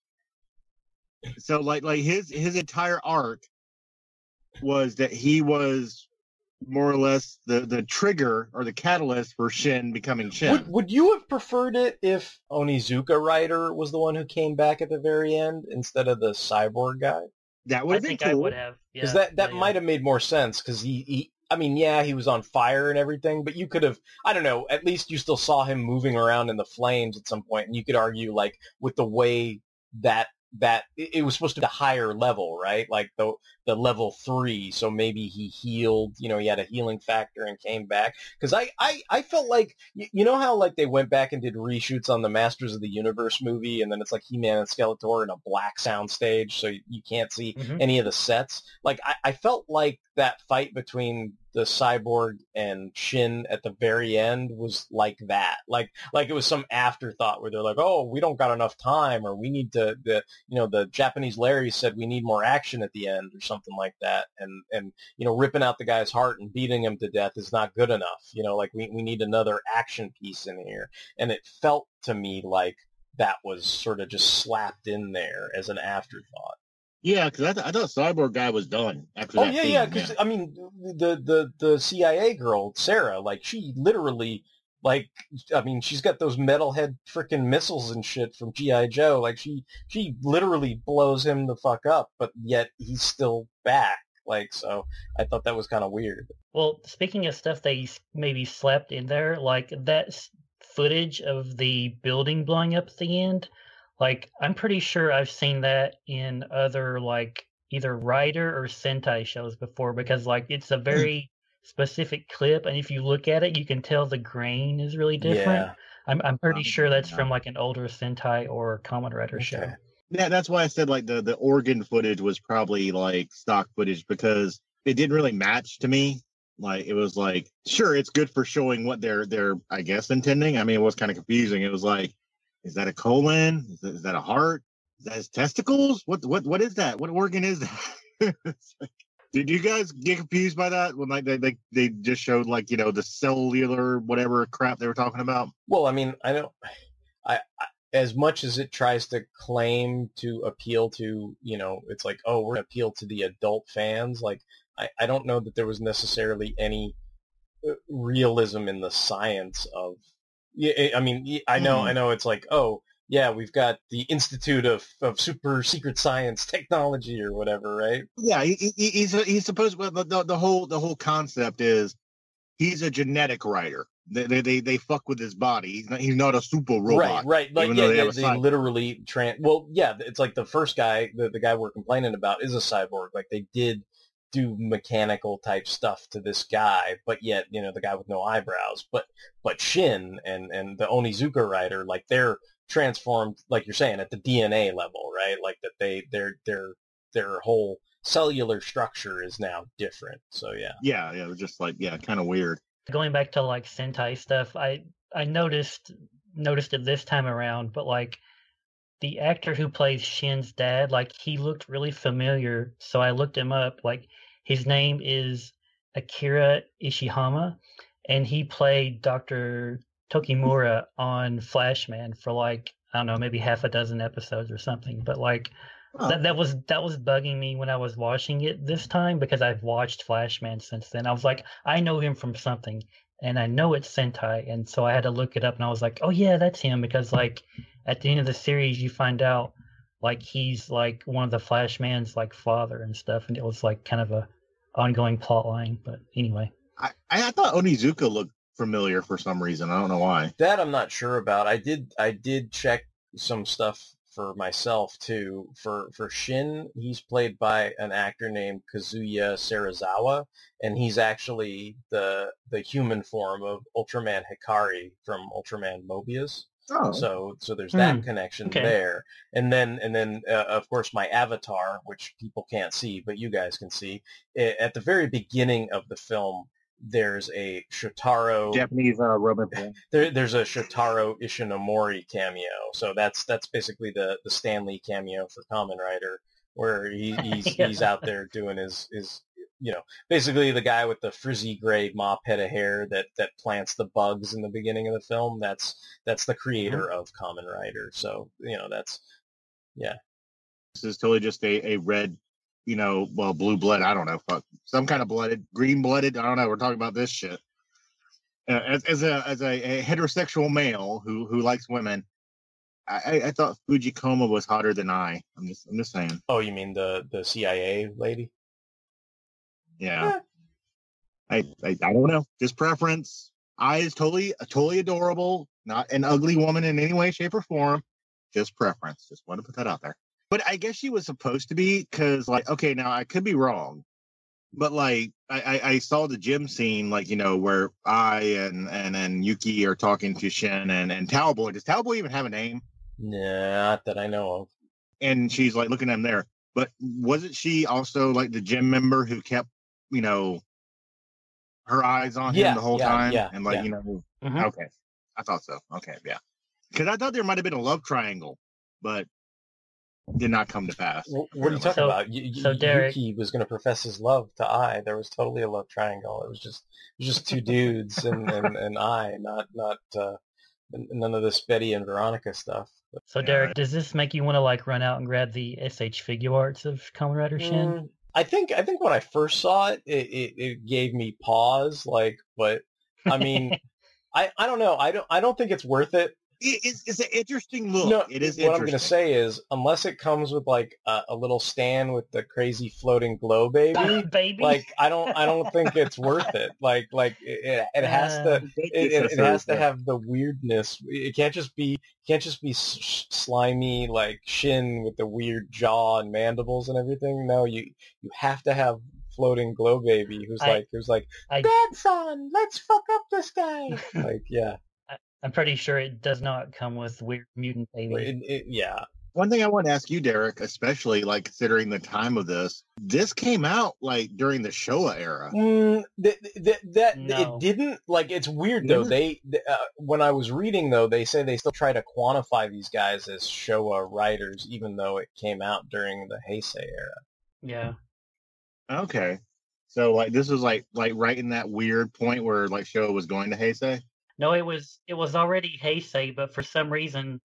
S4: so like like his his entire arc was that he was more or less the the trigger or the catalyst for Shin becoming Shin.
S2: Would, would you have preferred it if Onizuka Rider was the one who came back at the very end instead of the cyborg guy?
S4: that would
S3: I
S4: have been
S3: think
S4: cool.
S3: I would have.
S2: Because
S3: yeah,
S2: that, that
S3: yeah,
S2: might have made more sense because he, he, I mean, yeah, he was on fire and everything, but you could have, I don't know, at least you still saw him moving around in the flames at some point, and you could argue, like, with the way that that it was supposed to be a higher level, right? Like the the level three. So maybe he healed. You know, he had a healing factor and came back. Because I, I I felt like you, know how like they went back and did reshoots on the Masters of the Universe movie, and then it's like He Man and Skeletor in a black soundstage, so you, you can't see
S3: Mhm.
S2: any of the sets. Like I, I felt like that fight between the cyborg and Shin at the very end was like that. Like like it was some afterthought where they're like, oh, we don't got enough time, or we need to the you know the Japanese Larry said we need more action at the end or something like that, and and you know ripping out the guy's heart and beating him to death is not good enough. You know, like we we need another action piece in here, and it felt to me like that was sort of just slapped in there as an afterthought.
S4: Yeah, because I, th- I thought Cyborg guy was done after
S2: Oh
S4: that.
S2: yeah,
S4: theme,
S2: yeah. Because I mean, the the the CIA girl Sarah, like she literally, like, I mean, she's got those metalhead freaking missiles and shit from GI Joe. Like she she literally blows him the fuck up, but yet he's still back. Like so, I thought that was kind of weird.
S3: Well, speaking of stuff they maybe slapped in there, like that footage of the building blowing up at the end, like I'm pretty sure I've seen that in other like either Rider or Sentai shows before because like it's a hmm. very specific clip, and if you look at it, you can tell the grain is really different.
S2: Yeah.
S3: I'm I'm pretty
S4: Um,
S3: sure that's from like an older Sentai or Kamen Rider show.
S4: Yeah, that's why I said like the the organ footage was probably like stock footage because it didn't really match to me. Like it was like sure it's good for showing what they're they're I guess intending. I mean it was kind of confusing. It was like is that a colon? Is that, is that a heart? Is that his testicles? What what what is that? What organ is that? Like- Did you guys get confused by that when like they, they they just showed like you know the cellular whatever crap they were talking about?
S2: Well, I mean, I don't. I, I as much as it tries to claim to appeal to, you know, it's like, oh, we're gonna appeal to the adult fans. Like, I, I don't know that there was necessarily any uh, realism in the science of. Yeah, I mean, I know,
S4: Hmm.
S2: I know. It's like, oh, yeah, we've got the Institute of, of Super Secret Science Technology or whatever, right?
S4: Yeah, he, he, he's he's supposed. Well, the, the the whole the whole concept is he's a genetic Rider. They they they, they fuck with his body. He's not he's not a super robot.
S2: Right, right. Like,
S4: even
S2: yeah,
S4: they
S2: yeah,
S4: a
S2: they literally trans. Well, yeah, it's like the first guy, the, the guy we're complaining about, is a cyborg. Like they did do mechanical type stuff to this guy, but yet you know the guy with no eyebrows. But but Shin and and the Onizuka rider, like they're transformed, like you're saying, at the DNA level, right? Like that they their their their whole cellular structure is now different. So yeah.
S4: Yeah, yeah. It was just like yeah, kind of weird.
S3: going back to like Sentai stuff, I I noticed noticed it this time around, but like the actor who plays Shin's dad, like he looked really familiar, so I looked him up. Like his name is Akira Ishihama, and he played Dr. Tokimura on Flashman for like I don't know, maybe half a dozen episodes or something. But like
S4: Oh,
S3: that, that was that was bugging me when I was watching it this time because I've watched Flashman since then. I was like, I know him from something, and I know it's Sentai, and so I had to look it up, and I was like, oh yeah, that's him because like at the end of the series you find out like he's like one of the Flashman's like father and stuff, and it was like kind of a ongoing plot line. But anyway,
S4: I I thought Onizuka looked familiar for some reason. I don't know why.
S2: That I'm not sure about. I did I did check some stuff for myself too. For for Shin, he's played by an actor named Kazuya Serizawa, and he's actually the the human form of Ultraman Hikari from Ultraman Mobius.
S4: Oh,
S2: So so there's that
S3: Hmm,
S2: connection
S3: okay.
S2: there, and then and then uh, of course my avatar, which people can't see but you guys can see, i- at the very beginning of the film, there's a Shotaro
S4: Japanese uh, Roman.
S2: there, there's a Shotaro Ishinomori cameo. So that's that's basically the the Stan Lee cameo for Kamen Rider, where he, he's
S3: Yeah.
S2: he's out there doing his his you know, basically the guy with the frizzy gray mop head of hair that that plants the bugs in the beginning of the film. That's that's the creator of Kamen Rider. So you know, that's yeah.
S4: This is totally just a, a red, you know, well, blue blood. I don't know, fuck, some kind of blooded, green blooded. I don't know. We're talking about this shit. Uh, as, as a as a, a heterosexual male who who likes women, I, Ai- I thought Fujikoma was hotter than I. I'm just I'm just saying.
S2: Oh, you mean the the CIA lady?
S4: Yeah. I, Ai I don't know. Just preference. I is totally totally adorable. Not an ugly woman in any way, shape, or form. Just preference. Just want to put that out there. But I guess she was supposed to be because, like, okay, now I could be wrong, but like, I, I I saw the gym scene, like you know, where Ai and and and Yuki are talking to Shin and and Talboy. Does Talboy even have a name?
S2: Not that I know of.
S4: and she's like looking at him there. But wasn't she also like the gym member who kept, you know, her eyes on
S2: Yeah,
S4: him the whole
S2: yeah,
S4: time?
S2: yeah,
S4: and like,
S2: yeah.
S4: you know,
S3: Mhm.
S4: okay. I thought so. Okay, yeah. Because I thought there might have been a love triangle, but did not come to pass.
S2: Wh- What are you talking
S3: So-
S2: about? Y-
S3: so Derek-
S2: Yuki was going to profess his love to Ai. There was totally a love triangle. It was just it was just two dudes and, and, and Ai, not not uh, none of this Betty and Veronica stuff. But,
S3: So Derek,
S4: right.
S3: does this make you want to like run out and grab the SH Figuarts of Kamen Rider Shin?
S2: Mm, I think I think when I first saw it, it, it, it gave me pause. Like, but I mean, I, I don't know. I don't I don't think it's worth it.
S4: It- it's, it's an interesting look.
S2: No,
S4: it is
S2: what I'm going to say is, unless it comes with like a, a little stand with the crazy floating glow baby,
S3: baby.
S2: like I don't I don't think it's worth it. Like like it, it, it has to
S3: Uh,
S2: it, it, it has to have the weirdness. It can't just be can't just be s- slimy like Shin with the weird jaw and mandibles and everything. No, you you have to have floating glow baby who's
S3: I-
S2: like who's like
S3: I,
S2: grandson, let's fuck up this guy. like yeah,
S3: I'm pretty sure it does not come with weird mutant baby.
S2: it, it, yeah.
S4: One thing I want to ask you, Derek, especially like considering the time of this, this came out like during the Showa era.
S2: Mm, th- th- that
S3: No.
S2: it didn't like it's weird though.
S4: Yeah.
S2: They th- uh, when I was reading though, they say they still try to quantify these guys as Showa Riders, even though it came out during the Heisei era.
S3: Yeah.
S4: Okay. So like this was like like right in that weird point where like Showa was going to Heisei.
S3: No, it was it was already Heisei, but for some reason,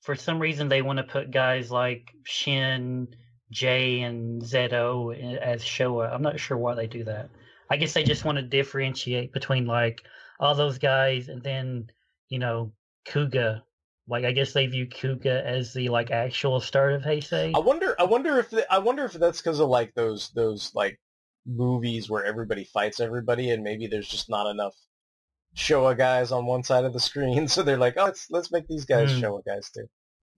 S3: for some reason they want to put guys like Shin, J, and ZO as Showa. I'm not sure why they do that. I guess they just want to differentiate between like all those guys and then you know Kuuga. Like I guess they view Kuuga as the like actual start of Heisei.
S2: I wonder. I wonder if the, I wonder if that's because of like those those like movies where everybody fights everybody, and maybe there's just not enough Showa guys on one side of the screen, so they're like, oh, let's let's make these guys
S3: Hmm.
S2: Showa guys too.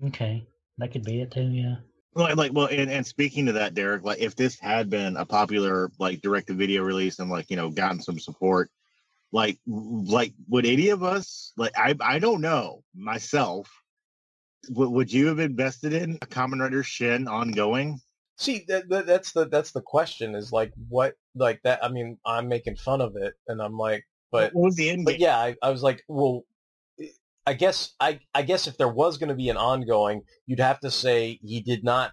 S3: Okay, that could be it too. Yeah.
S4: Like, like well, and, and speaking to that, Derek, like if this had been a popular like direct to video release and like you know gotten some support, like like would any of us like I I don't know myself, would, would you have invested in a Kamen Rider Shin ongoing?
S2: See, that, that, that's the that's the question is like what like that. I mean, I'm making fun of it, and I'm like, but
S4: what was the end
S2: but yeah, I, I was like, well, eh, I guess I I guess if there was going to be an ongoing, you'd have to say he did not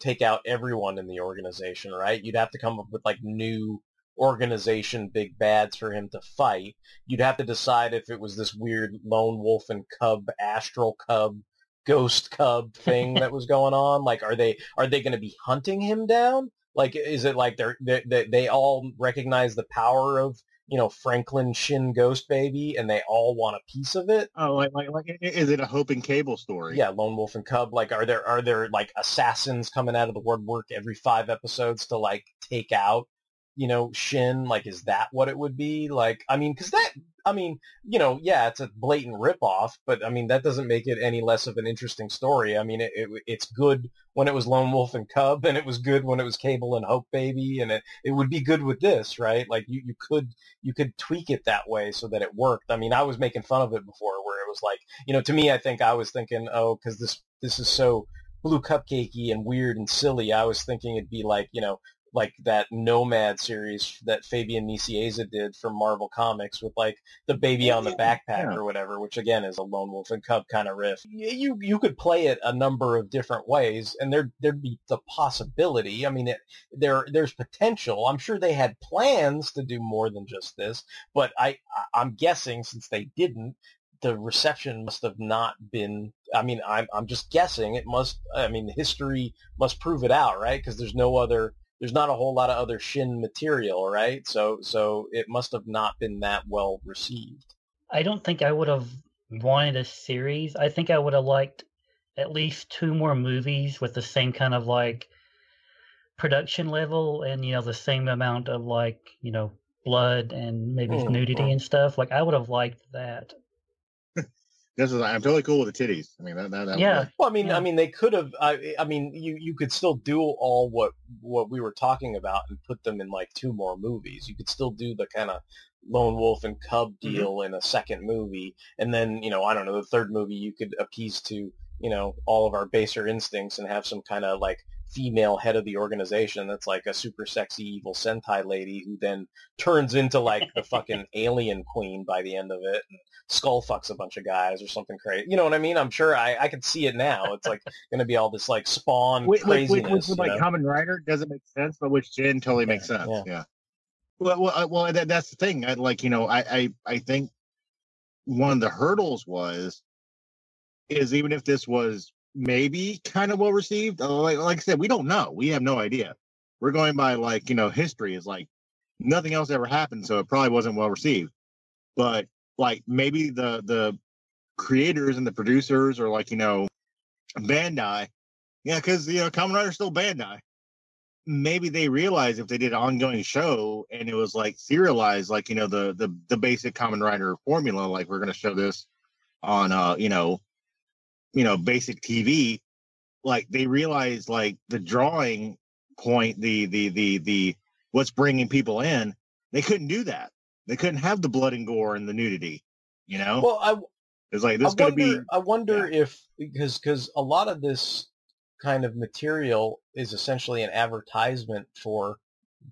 S2: take out everyone in the organization, right? You'd have to come up with like new organization big bads for him to fight. You'd have to decide if it was this weird lone wolf and cub, astral cub, ghost cub thing that was going on. Like, are they are they going to be hunting him down? Like, is it like they're, they they they all recognize the power of you know Franklin Shin Ghost Baby, and they all want a piece of it?
S4: Oh, like like like is it a Hope and Cable story?
S2: Yeah, Lone Wolf and Cub. Like, are there are there like assassins coming out of the woodwork every five episodes to like take out, you know, Shin? Like, is that what it would be? Like, I mean, because that, I mean, you know, yeah, it's a blatant ripoff, but I mean, that doesn't make it any less of an interesting story. I mean, it, it it's good when it was Lone Wolf and Cub, and it was good when it was Cable and Hope Baby, and it it would be good with this, right? Like, you you could you could tweak it that way so that it worked. I mean, I was making fun of it before, where it was like you know, to me, I think I was thinking, oh, because this this is so blue cupcakey and weird and silly. I was thinking it'd be like, you know, like that Nomad series that Fabian Nicieza did for Marvel Comics with like the baby oh, on the backpack or whatever, which again is a lone wolf and cub kind of riff. You you could play it a number of different ways, and there there'd be the possibility. I mean, it, there there's potential. I'm sure they had plans to do more than just this, but I I- I'm guessing since they didn't, the reception must have not been. I mean, I'm I'm just guessing. It must. I mean, history must prove it out, right? Because there's no other. There's not a whole lot of other Shin material, right? So so it must have not been that well received.
S3: I don't think I would have wanted a series. I think I would have liked at least two more movies with the same kind of like production level and you know the same amount of like you know blood and maybe
S2: Mm,
S3: nudity
S2: mm.
S3: and stuff. Like I would have liked that.
S4: This is I'm totally cool with the titties. I mean, that, that, that
S3: Yeah.
S2: Well, I mean,
S3: Yeah.
S2: I mean, they could have. I, I mean, you you could still do all what what we were talking about and put them in like two more movies. You could still do the kind of lone wolf and cub
S3: Mm-hmm.
S2: deal in a second movie, and then you know, I don't know, the third movie you could appease to you know all of our baser instincts and have some kind of like female head of the organization that's like a super sexy evil sentai lady who then turns into like the fucking alien queen by the end of it and skull fucks a bunch of guys or something crazy. You know what I mean? I'm sure I, I could see it now. It's like going to be all this like spawn
S4: Which, which, which,
S2: craziness.
S4: which like
S2: know?
S4: Kamen Rider doesn't make sense, but which Jin totally makes sense.
S2: yeah.
S4: Yeah. Well, well, I- well, that, that's the thing. I like, you know, I, I, I think one of the hurdles was, is even if this was maybe kind of well received, uh, like, like I said, we don't know. We have no idea. We're going by like, you know, history is like nothing else ever happened, so it probably wasn't well received. But like maybe the the creators and the producers or like you know Bandai, yeah, because you know Kamen Rider's still Bandai. Maybe they realized if they did an ongoing show and it was like serialized, like you know the the the basic Kamen Rider formula, like we're gonna show this on uh you know you know basic TV, like they realized like the drawing point, the the the the what's bringing people in, they couldn't do that. They couldn't have the blood and gore and the nudity. You know,
S2: Well, I,
S4: it's like this is gonna be
S2: I wonder if because because a lot of this kind of material is essentially an advertisement for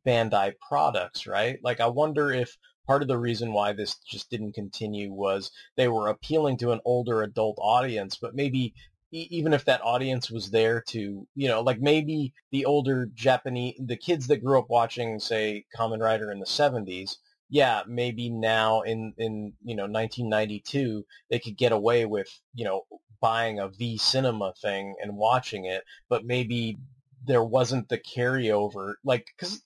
S2: Bandai products, right? Like, I wonder if part of the reason why this just didn't continue was they were appealing to an older adult audience, but maybe even if that audience was there to, you know, like maybe the older Japanese, the kids that grew up watching, say, Kamen Rider in the 70s, yeah, maybe now in, in, you know, 1992, they could get away with, you know, buying a V cinema thing and watching it, but maybe there wasn't the carryover, like, because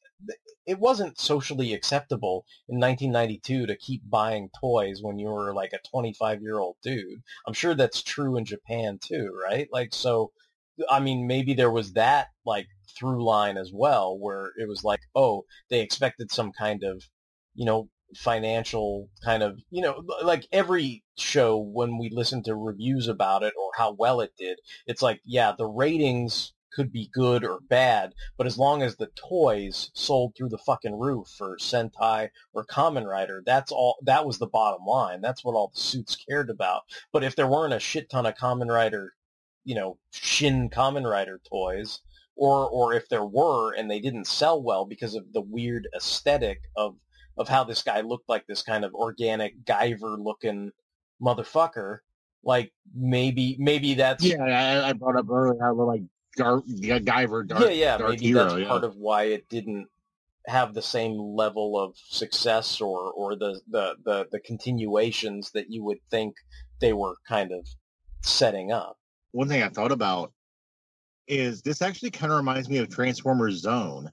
S2: it wasn't socially acceptable in 1992 to keep buying toys when you were like a 25 year old dude. I'm sure that's true in Japan too, right? Like, so, I mean, maybe there was that like through line as well, where it was like, oh, they expected some kind of, you know, financial kind of, you know, like every show when we listen to reviews about it or how well it did, it's like, yeah, the ratings could be good or bad, but as long as the toys sold through the fucking roof for Sentai or Kamen Rider, that's all, that was the bottom line. That's what all the suits cared about. But if there weren't a shit ton of Kamen Rider, you know, Shin Kamen Rider toys, or, or if there were and they didn't sell well because of the weird aesthetic of, of how this guy looked like this kind of organic Guyver looking motherfucker, like maybe, maybe that's,
S4: yeah. I, I brought up earlier how like dark Guyver, dark,
S2: yeah, yeah,
S4: dark
S2: maybe
S4: hero.
S2: that's
S4: yeah.
S2: part of why it didn't have the same level of success or or the the the, the continuations that you would think they were kind of setting up.
S4: one thing I thought about is this actually kind of reminds me of Transformers Zone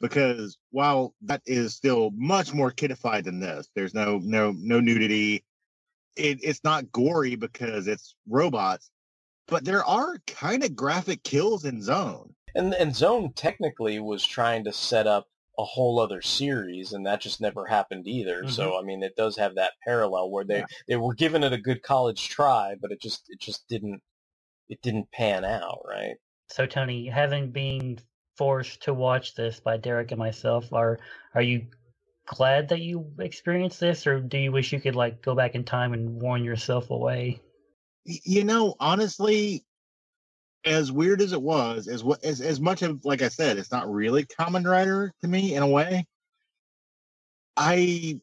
S4: because while that is still much more kidified than this, there's no no no nudity. It, it's not gory because it's robots, but there are kind of graphic kills in Zone.
S2: And and Zone technically was trying to set up a whole other series, and that just never happened either. Mm-hmm. So I mean, it does have that parallel where they
S4: Yeah.
S2: they were giving it a good college try, but it just it just didn't it didn't pan out, right?
S3: So Tony, having been forced to watch this by Derek and myself, are are you glad that you experienced this, or do you wish you could like go back in time and warn yourself away?
S4: You know, honestly, as weird as it was, as as as much of like I said, it's not really Kamen Rider to me in a way. I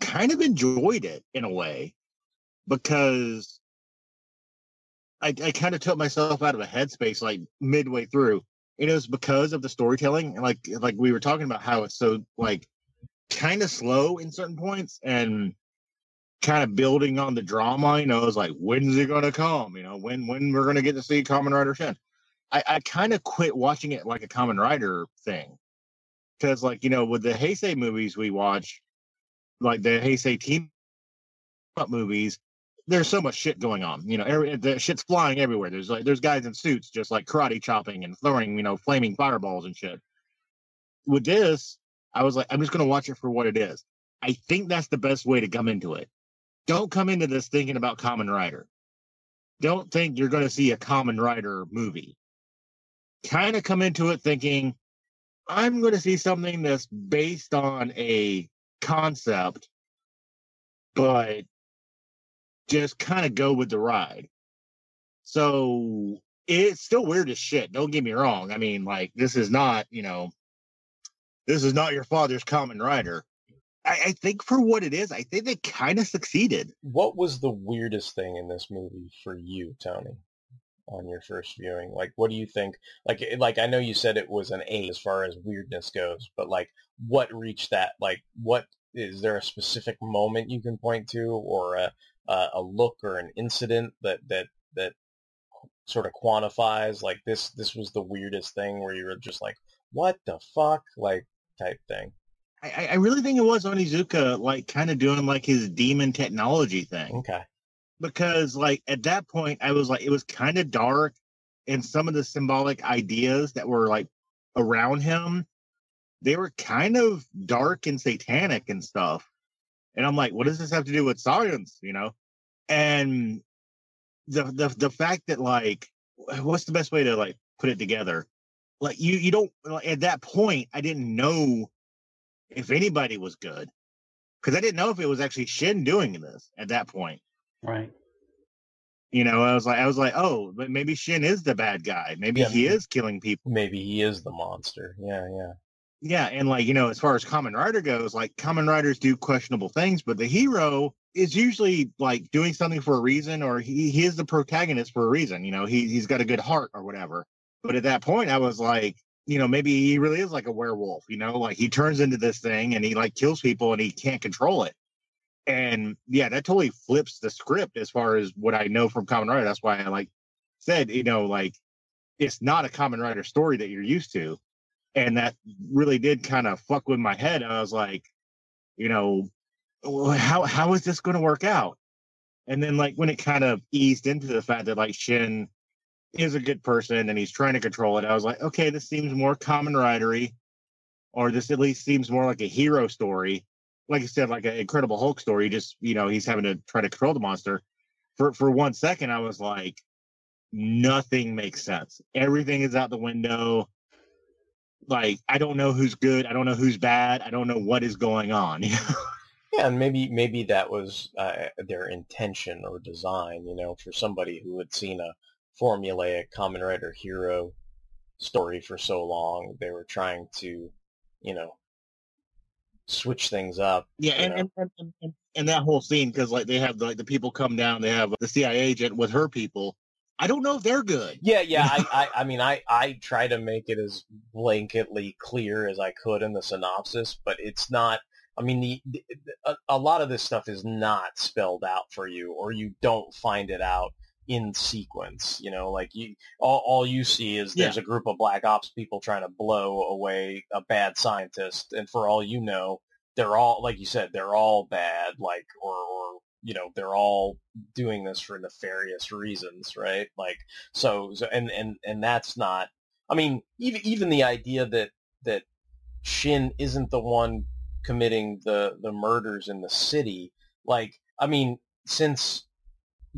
S4: kind of enjoyed it in a way because I, I kind of took myself out of a headspace like midway through. And it was because of the storytelling. And like like we were talking about how it's so like kind of slow in certain points and kind of building on the drama, you know, it's like when's it gonna come? You know, when when we're gonna get to see Kamen Rider Shin. I, I kind of quit watching it like a Kamen Rider thing. Cause like, you know, with the Heisei movies we watch, like the Heisei team up movies, there's so much shit going on. You know, every, the shit's flying everywhere. There's like there's guys in suits just like karate chopping and throwing, you know, flaming fireballs and shit. With this, I was like, I'm just gonna watch it for what it is. I think that's the best way to come into it. Don't come into this thinking about Kamen Rider. Don't think you're gonna see a Kamen Rider movie. Kind of come into it thinking, I'm gonna see something that's based on a concept, but just kind of go with the ride. So it's still weird as shit. Don't get me wrong. I mean, like, this is not, you know, this is not your father's Kamen Rider. I, I think for what it is, I think they kind of succeeded.
S2: What was the weirdest thing in this movie for you, Tony, on your first viewing? Like, what do you think? Like, eh, like I know you said it was an eight as far as weirdness goes, but like, what reached that? Like, what is there a specific moment you can point to, or a a look or an incident that that that sort of quantifies like this this was the weirdest thing where you were just like what the fuck like type thing
S4: I, I really think it was Onizuka like kind of doing like his demon technology thing.
S2: Okay.
S4: Because like at that point I was like it was kind of dark and some of the symbolic ideas that were like around him they were kind of dark and satanic and stuff. And I'm like, what does this have to do with science? You know? And the the the fact that like what's the best way to like put it together? Like you you don't at that point I didn't know if anybody was good. Because I didn't know if it was actually Shin doing this at that point.
S3: Right.
S4: You know, I was like I was like, oh, but maybe Shin is the bad guy. Maybe
S2: Yeah.
S4: he is killing people.
S2: maybe he is the monster yeah yeah
S4: Yeah, and like you know, as far as Kamen Rider goes, like Kamen Riders do questionable things, but the hero is usually like doing something for a reason, or he, he is the protagonist for a reason. You know, he he's got a good heart or whatever. But at that point, I was like, you know, maybe he really is like a werewolf. You know, like he turns into this thing and he like kills people and he can't control it. And yeah, that totally flips the script as far as what I know from Kamen Rider. That's why I like said, you know, like it's not a Kamen Rider story that you're used to and that really did kind of fuck with my head. I was like, you know, how how is this going to work out? And then like when it kind of eased into the fact that like Shin is a good person and he's trying to control it, I was like, okay, this seems more common ridery, or this at least seems more like a hero story. Like I said, like an Incredible Hulk story. Just you know, he's having to try to control the monster. For for one second, I was like, nothing makes sense. Everything is out the window like I don't know who's good, I don't know who's bad, I don't know what is going on.
S2: yeah and maybe maybe that was uh, their intention or design you know for somebody who had seen a formulaic Kamen Rider hero story for so long they were trying to you know switch things up
S4: yeah, and and, and, and, that whole scene because like they have like the people come down, they have the CIA agent with her people. I don't know if they're good.
S2: Yeah, yeah. I, I, I mean, I, I try to make it as blanketly clear as I could in the synopsis, but it's not. I mean, the, the a, a lot of this stuff is not spelled out for you, or you don't find it out in sequence. You know, like you, all, all you see is there's a group of black ops people trying to blow away a bad scientist, and for all you know, they're all like you said, they're all bad, like or, or you know they're all doing this for nefarious reasons right like so, so and and and that's not i mean even even the idea that that shin isn't the one committing the the murders in the city like i mean since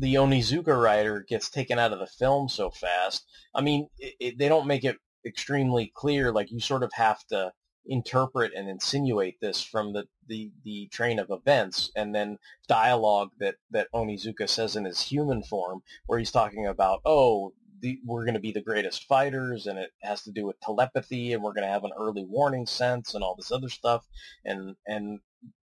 S2: the Onizuka Rider gets taken out of the film so fast i mean it, it, they don't make it extremely clear like you sort of have to interpret and insinuate this from the, the, the train of events and then dialogue that, that Onizuka says in his human form where he's talking about, oh, the, we're going to be the greatest fighters, and it has to do with telepathy, and we're going to have an early warning sense, and all this other stuff, and and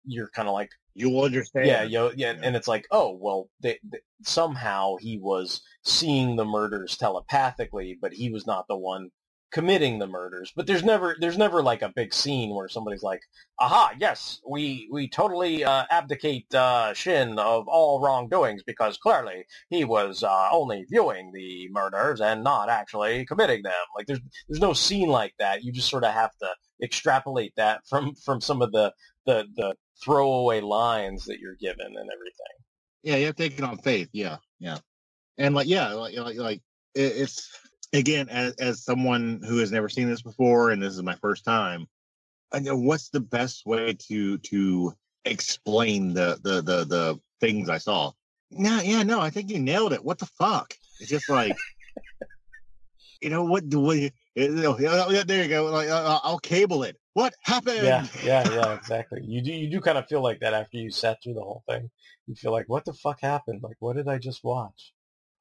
S2: you're kind of like,
S4: You'll understand.
S2: yeah, yo, yeah,
S4: Yeah.
S2: and it's like, oh, well, they, they, somehow he was seeing the murders telepathically, but he was not the one committing the murders. But there's never, there's never like a big scene where somebody's like, aha, yes, we we totally uh, abdicate uh, Shin of all wrongdoings because clearly he was uh, only viewing the murders and not actually committing them. Like there's there's no scene like that. You just sort of have to extrapolate that from from some of the the the throwaway lines that you're given and everything.
S4: Yeah, you have to take it on faith. Yeah, yeah, and like yeah, like like, like it, it's again as as someone who has never seen this before, and this is my first time. I know what's the best way to to explain the the the the things I saw. No, yeah, no, I think you nailed it. What the fuck? It's just like, you know what? Do we? you know, yeah, There you go. Like uh, I'll cable it. What happened?
S2: Yeah, yeah, yeah, exactly. You do you do kind of feel like that after you sat through the whole thing. You feel like, what the fuck happened? Like, what did I just watch?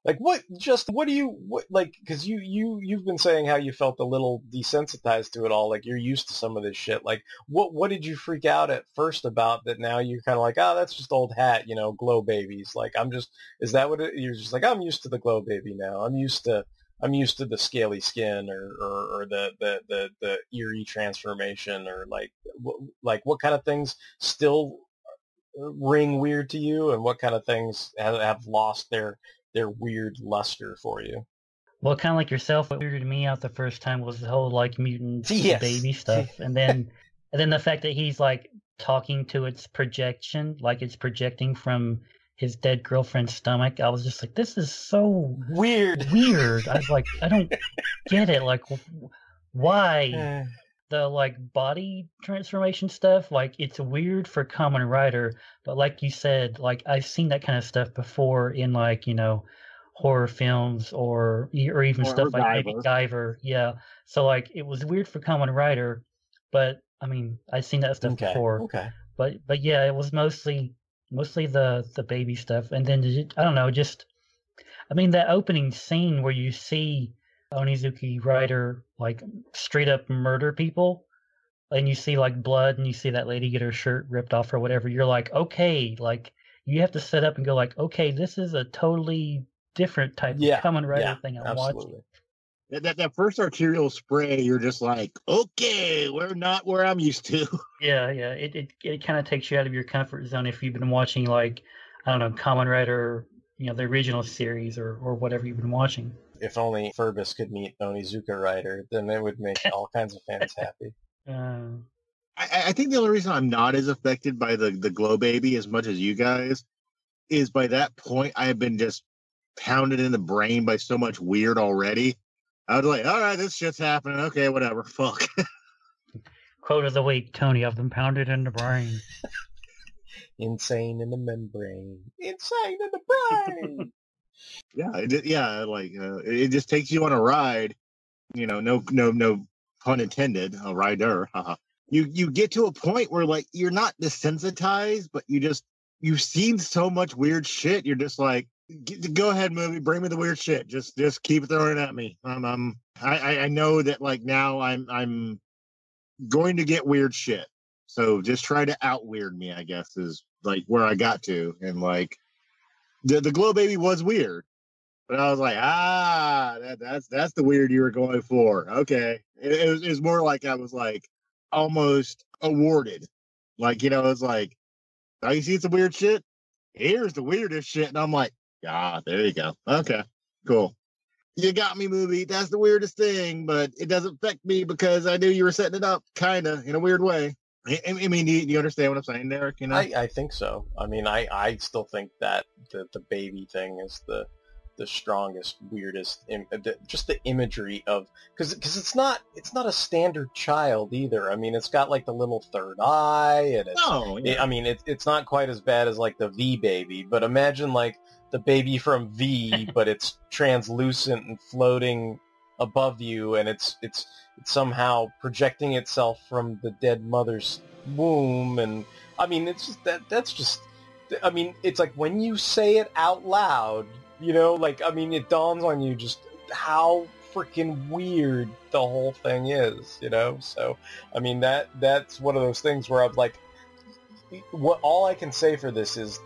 S2: Like, what? Just what do you what? Like, because you you you've been saying how you felt a little desensitized to it all. Like, you're used to some of this shit. Like, what what did you freak out at first about that? Now you're kind of like, oh, that's just old hat, you know, glow babies. Like, I'm just is that what it, you're just like? I'm used to the glow baby now. I'm used to I'm used to the scaly skin or, or, or the, the, the, the eerie transformation or like wh- like what kind of things still uh, ring weird to you and what kind of things have, have lost their their weird luster for you.
S3: Well, kind of like yourself, what weirded me out the first time was the whole like mutant
S2: Yes.
S3: baby stuff, and then and then the fact that he's like talking to its projection, like it's projecting from his dead girlfriend's stomach. I was just like, this is so
S2: Weird.
S3: weird. I was like, I don't get it. Like, why
S2: Eh,
S3: the like body transformation stuff? Like, it's weird for Kamen Rider, but like you said, like I've seen that kind of stuff before in like you know horror films or or even
S4: Or-
S3: stuff
S4: or
S3: like maybe
S4: Guyver.
S3: Guyver. Yeah. So like it was weird for Kamen Rider, but I mean I've seen that stuff
S2: okay.
S3: before.
S2: Okay.
S3: But but yeah, it was mostly mostly the the baby stuff, and then I don't know, just I mean that opening scene where you see Onizuka Rider like straight up murder people, and you see like blood, and you see that lady get her shirt ripped off or whatever. You're like, okay, like you have to set up and go like, okay, this is a totally different type
S2: Yeah,
S3: of Kamen Rider
S2: yeah,
S3: thing I'm watching.
S2: Absolutely.
S4: That, that that first arterial spray, you're just like, okay, we're not where I'm used to.
S3: Yeah, yeah. It it, it kind of takes you out of your comfort zone if you've been watching like I don't know, Kamen Rider, you know, the original series or or whatever you've been watching.
S2: If only Furbus could meet Onizuka Rider, then it would make all kinds of fans happy.
S3: Uh,
S4: I, I think the only reason I'm not as affected by the the glow baby as much as you guys is by that point I have been just pounded in the brain by so much weird already. I was like, all right, this shit's happening. Okay, whatever. Fuck.
S3: quote of the week, Tony. I've been pounded in the brain.
S2: Insane in the membrane. Insane in the brain.
S4: yeah, it, yeah, like uh, it, it just takes you on a ride. You know, no, no, no pun intended. A rider. haha. you you get to a point where like you're not desensitized, but you just you've seen so much weird shit. You're just like, "G- go ahead, movie, bring me the weird shit. Just just keep throwing it at me. Um, um, I, I I know that like now I'm I'm going to get weird shit. So just try to out weird me. I guess is like where I got to, and like the the glow baby was weird. But I was like, ah, that, that's that's the weird you were going for. Okay, it, it, was, it was more like I was like almost awarded. Like you know, it's like, oh, you see some weird shit. Here's the weirdest shit, and I'm like, ah, there you go. Okay, cool. You got me, movie. That's the weirdest thing, but it doesn't affect me because I knew you were setting it up, kind of in a weird way. I, I mean, do you, do you understand what I'm saying, Derek? You know,
S2: I, I think so. I mean, I, I still think that the, the baby thing is the the strongest, weirdest, Im- the, just the imagery of because because it's not it's not a standard child either. I mean, it's got like the little third eye, and it's,
S4: no,
S2: it- I mean, it, it's not quite as bad as like the V baby, but imagine like the baby from V, but it's translucent and floating above you, and it's it's it's somehow projecting itself from the dead mother's womb, and I mean, it's just that that's just, I mean, it's like when you say it out loud, you know, like I mean, it dawns on you just how freaking weird the whole thing is, you know? So, I mean, that that's one of those things where I'm like, what all I can say for this is,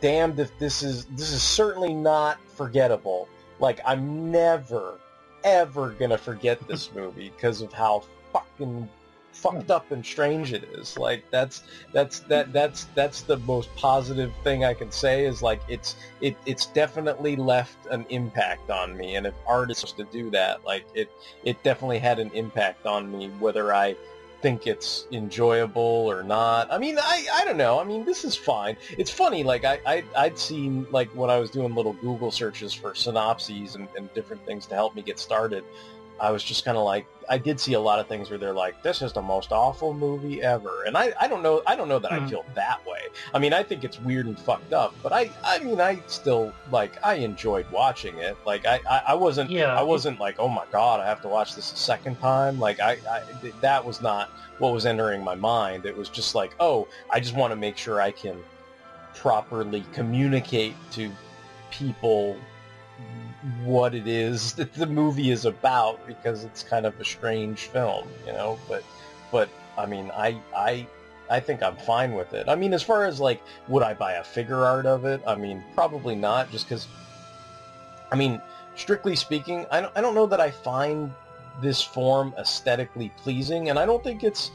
S2: damned if this is this is certainly not forgettable. Like, I'm never ever gonna forget this movie because of how fucking fucked hmm. up and strange it is. Like that's that's that that's that's the most positive thing I can say is like it's it it's definitely left an impact on me. And if art is to do that, like it it definitely had an impact on me, whether I think it's enjoyable or not. I mean, I, I don't know. I mean, this is fine. It's funny. Like I, I I'd seen like when I was doing little Google searches for synopses and, and different things to help me get started. I was just kind of like, I did see a lot of things where they're like, this is the most awful movie ever. And I, I don't know, I don't know that I
S3: Hmm.
S2: feel that way. I mean, I think it's weird and fucked up, but I, I mean, I still, like, I enjoyed watching it. Like, I, I, I wasn't,
S3: Yeah,
S2: I wasn't like, oh my God, I have to watch this a second time. Like, I, I, that was not what was entering my mind. It was just like, oh, I just want to make sure I can properly communicate to people what it is that the movie is about because it's kind of a strange film, you know. But, but I mean, I, I, I think I'm fine with it. I mean, as far as like, would I buy a figure art of it? I mean, probably not, just because. I mean, strictly speaking, I don't, I don't know that I find this form aesthetically pleasing, and I don't think it's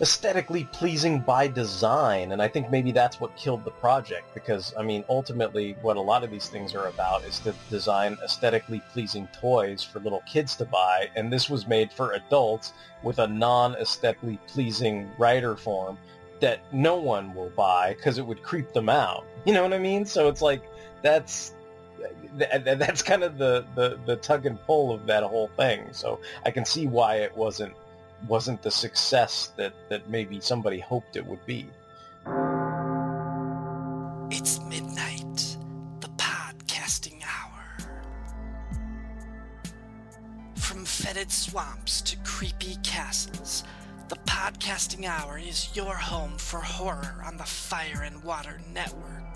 S2: aesthetically pleasing by design and i think maybe that's what killed the project because i mean ultimately what a lot of these things are about is to design aesthetically pleasing toys for little kids to buy and this was made for adults with a non-aesthetically pleasing Rider form that no one will buy because it would creep them out. You know what i mean? So it's like that's th- th- that's kind of the, the, the tug and pull of that whole thing. So i can see why it wasn't wasn't the success that, that maybe somebody hoped it would be.
S5: It's midnight, the podcasting hour. From fetid swamps to creepy castles, the podcasting hour is your home for horror on the Fire and Water Network.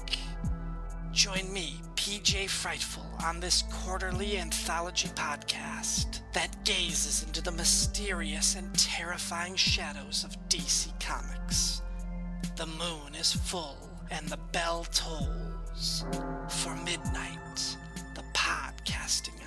S5: Join me, PJ Frightful, on this quarterly anthology podcast that gazes into the mysterious and terrifying shadows of DC Comics. The moon is full and the bell tolls for midnight, the podcasting.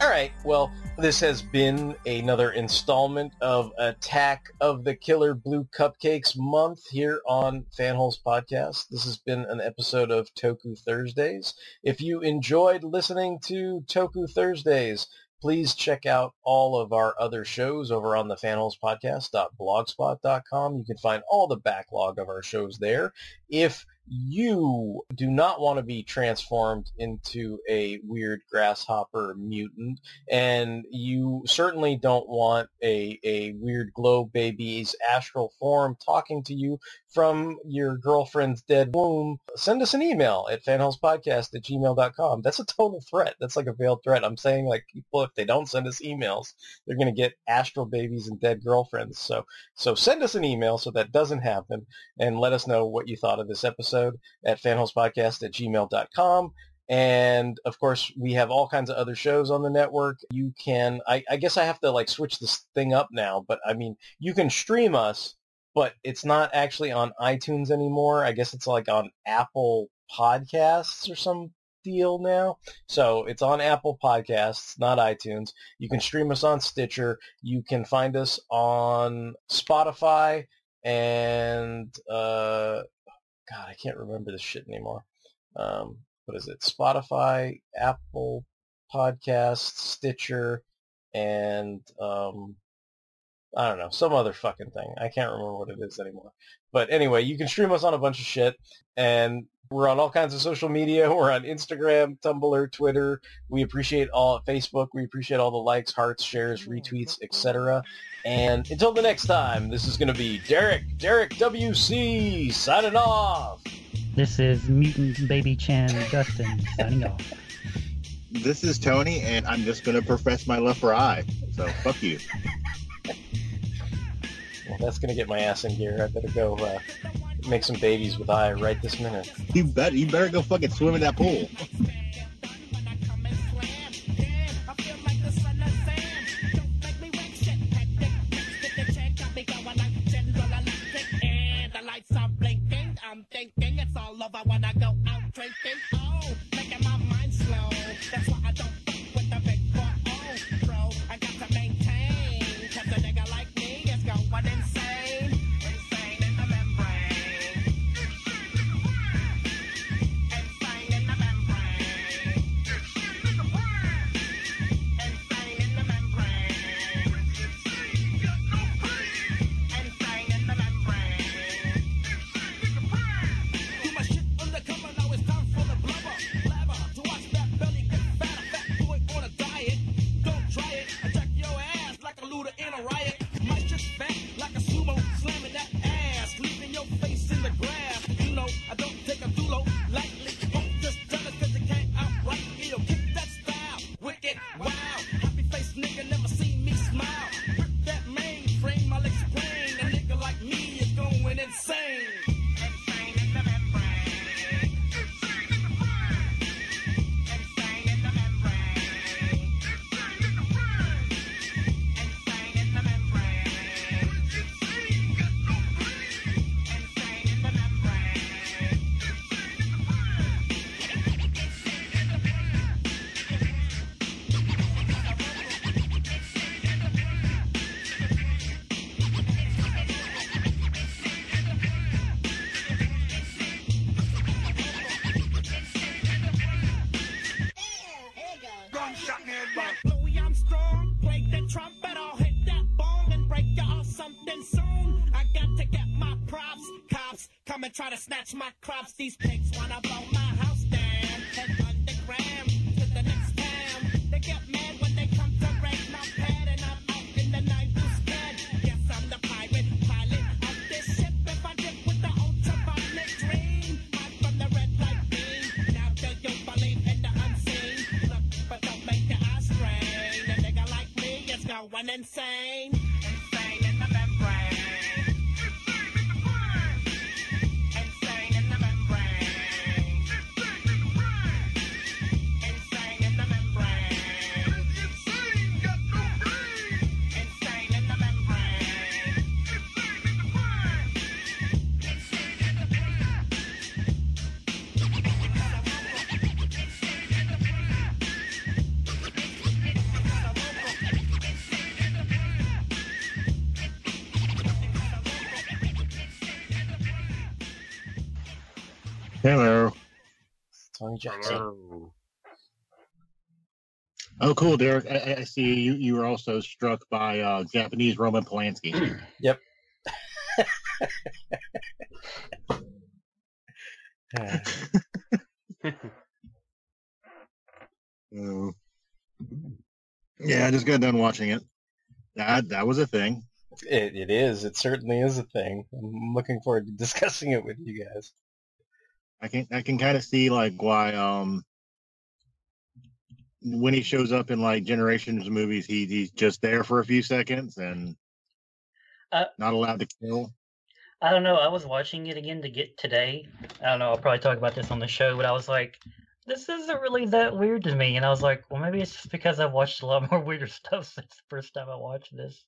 S2: All right, well, this has been another installment of Attack of the Killer Blue Cupcakes month here on Fanholes Podcast. This has been an episode of Toku Thursdays. If you enjoyed listening to Toku Thursdays, please check out all of our other shows over on the fanholespodcast.blogspot.com. You can find all the backlog of our shows there. If you do not want to be transformed into a weird grasshopper mutant, and you certainly don't want a, a weird glow baby's astral form talking to you from your girlfriend's dead womb, send us an email at fanholespodcast at gmail.com. That's a total threat. That's like a veiled threat. I'm saying like people, if they don't send us emails, they're going to get astral babies and dead girlfriends. So, so send us an email so that doesn't happen and let us know what you thought of this episode at fanholespodcast at gmail.com. And of course, we have all kinds of other shows on the network. You can, I, I guess I have to like switch this thing up now, but I mean, you can stream us, but it's not actually on iTunes anymore. I guess it's like on Apple Podcasts or some deal now. So it's on Apple Podcasts, not iTunes. You can stream us on Stitcher. You can find us on Spotify and, uh, God, I can't remember this shit anymore. Um, what is it? Spotify, Apple Podcasts, Stitcher, and um, I don't know, some other fucking thing. I can't remember what it is anymore. But anyway, you can stream us on a bunch of shit, and we're on all kinds of social media. We're on Instagram, Tumblr, Twitter. We appreciate all Facebook. We appreciate all the likes, hearts, shares, retweets, etc. And until the next time, this is going to be Derek, Derek WC, signing off.
S3: This is Mutant Baby Chan Justin signing off.
S4: This is Tony, and I'm just going to profess my love for I. So fuck you.
S2: Well, that's gonna get my ass in gear. I better go uh, make some babies with Ai right this minute.
S4: You bet. You better go fucking swim in that pool.
S6: Thinking it's all over when I go out drinking. Oh.
S4: Hello.
S2: Tony Jackson.
S7: Hello.
S4: Oh, cool, Derek. I, I- I see you. You were also struck by uh, Japanese Roman Polanski.
S2: Yep.
S4: Oh. Yeah, I just got done watching it. That that was a thing.
S2: It, it is. It certainly is a thing. I'm looking forward to discussing it with you guys.
S4: I can I can kind of see like why um when he shows up in like generations movies, he he's just there for a few seconds and
S3: Uh,
S4: not allowed to kill.
S3: I don't know. I was watching it again to get today. I don't know. I'll probably talk about this on the show, but I was like, this isn't really that weird to me. And I was like, well, maybe it's just because I've watched a lot more weirder stuff since the first time I watched this.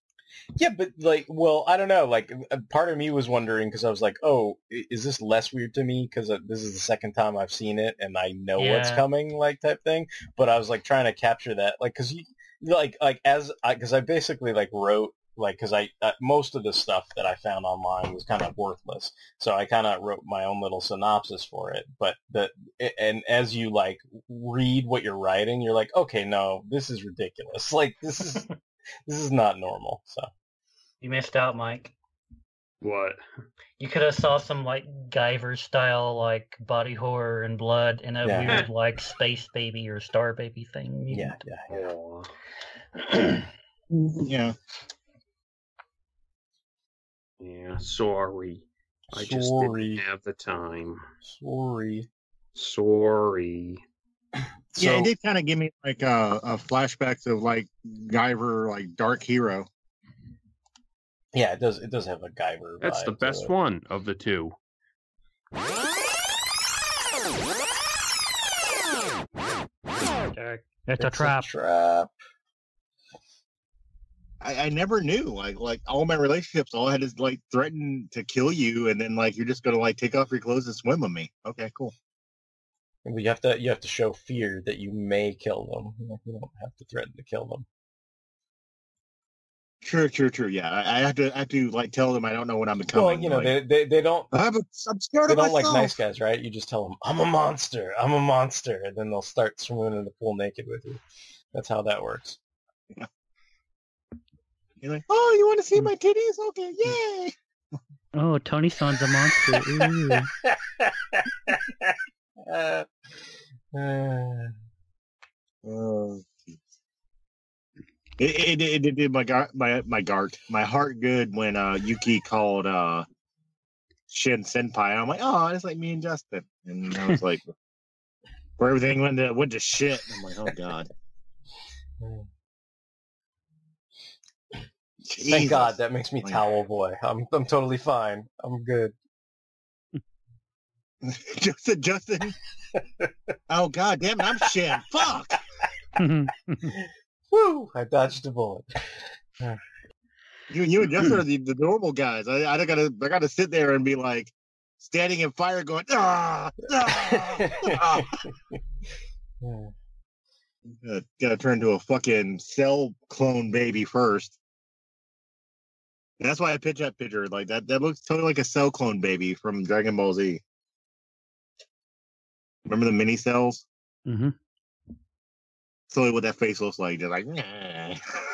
S2: Yeah, but like, well, I don't know. Like, a part of me was wondering because I was like, oh, is this less weird to me because this is the second time I've seen it and I know what's coming, like type thing. But I was like trying to capture that, like, because you, like, like as I, because I basically like wrote. Like, because I uh, most of the stuff that I found online was kind of worthless, so I kind of wrote my own little synopsis for it. But the and as you like read what you're writing, you're like, okay, no, this is ridiculous. Like, this is this is not normal. So
S3: You missed out, Mike.
S7: What?
S3: You could have saw some like Guyver style like body horror and blood and a
S2: Yeah.
S3: weird like space baby or star baby thing. You
S2: yeah, yeah.
S7: Oh,
S4: Yeah.
S7: yeah. Sorry. I just didn't have the time.
S2: Sorry.
S7: Sorry.
S4: yeah, it did kind of give me like uh, a flashbacks of like Guyver, like Dark Hero.
S2: Yeah, it does. It does have a Guyver.
S7: That's the
S2: vibe to
S7: best one of the two.
S3: Derek, it's a
S2: It's
S3: trap.
S2: trap.
S4: I, I never knew like like all my relationships all I had is like threaten to kill you and then like you're just gonna like take off your clothes and swim with me. Okay, cool.
S2: You have to you have to show fear that you may kill them. You don't have to threaten to kill them.
S4: True, true, true. Yeah, I, I have to, I have to like tell them I don't know what I'm becoming.
S2: Well, you know,
S4: like,
S2: they, they they don't
S4: I have a, I'm scared
S2: they
S4: of
S2: don't like nice guys, right? You just tell them, "I'm a monster. I'm a monster," and then they'll start swimming in the pool naked with you. That's how that works.
S4: You're like, oh, you want to see my titties? Okay, yay!
S3: Oh, Tony San's a monster.
S2: Uh, uh,
S4: Oh, it, it, it, it did my gar- my my gart my heart good when uh Yuki called uh Shin Senpai. I'm like, oh, it's like me and Justin, and I was like, where everything went to went to shit. I'm like, oh god.
S2: thank God that makes me towel boy. I'm I'm totally fine. I'm good.
S4: Justin, Justin. oh god damn it, I'm Shin. Fuck.
S2: Woo! I dodged a bullet.
S4: You, you and Justin are the, the normal guys. I, I gotta, I gotta sit there and be like, standing in fire, going, ah, ah, ah. Gotta, gotta turn into a fucking cell clone baby first. And that's why I pitch that picture like that. That looks totally like a cell clone baby from Dragon Ball Z. Remember the mini cells?
S3: Mm-hmm.
S4: Totally what that face looks like. Just like, nah.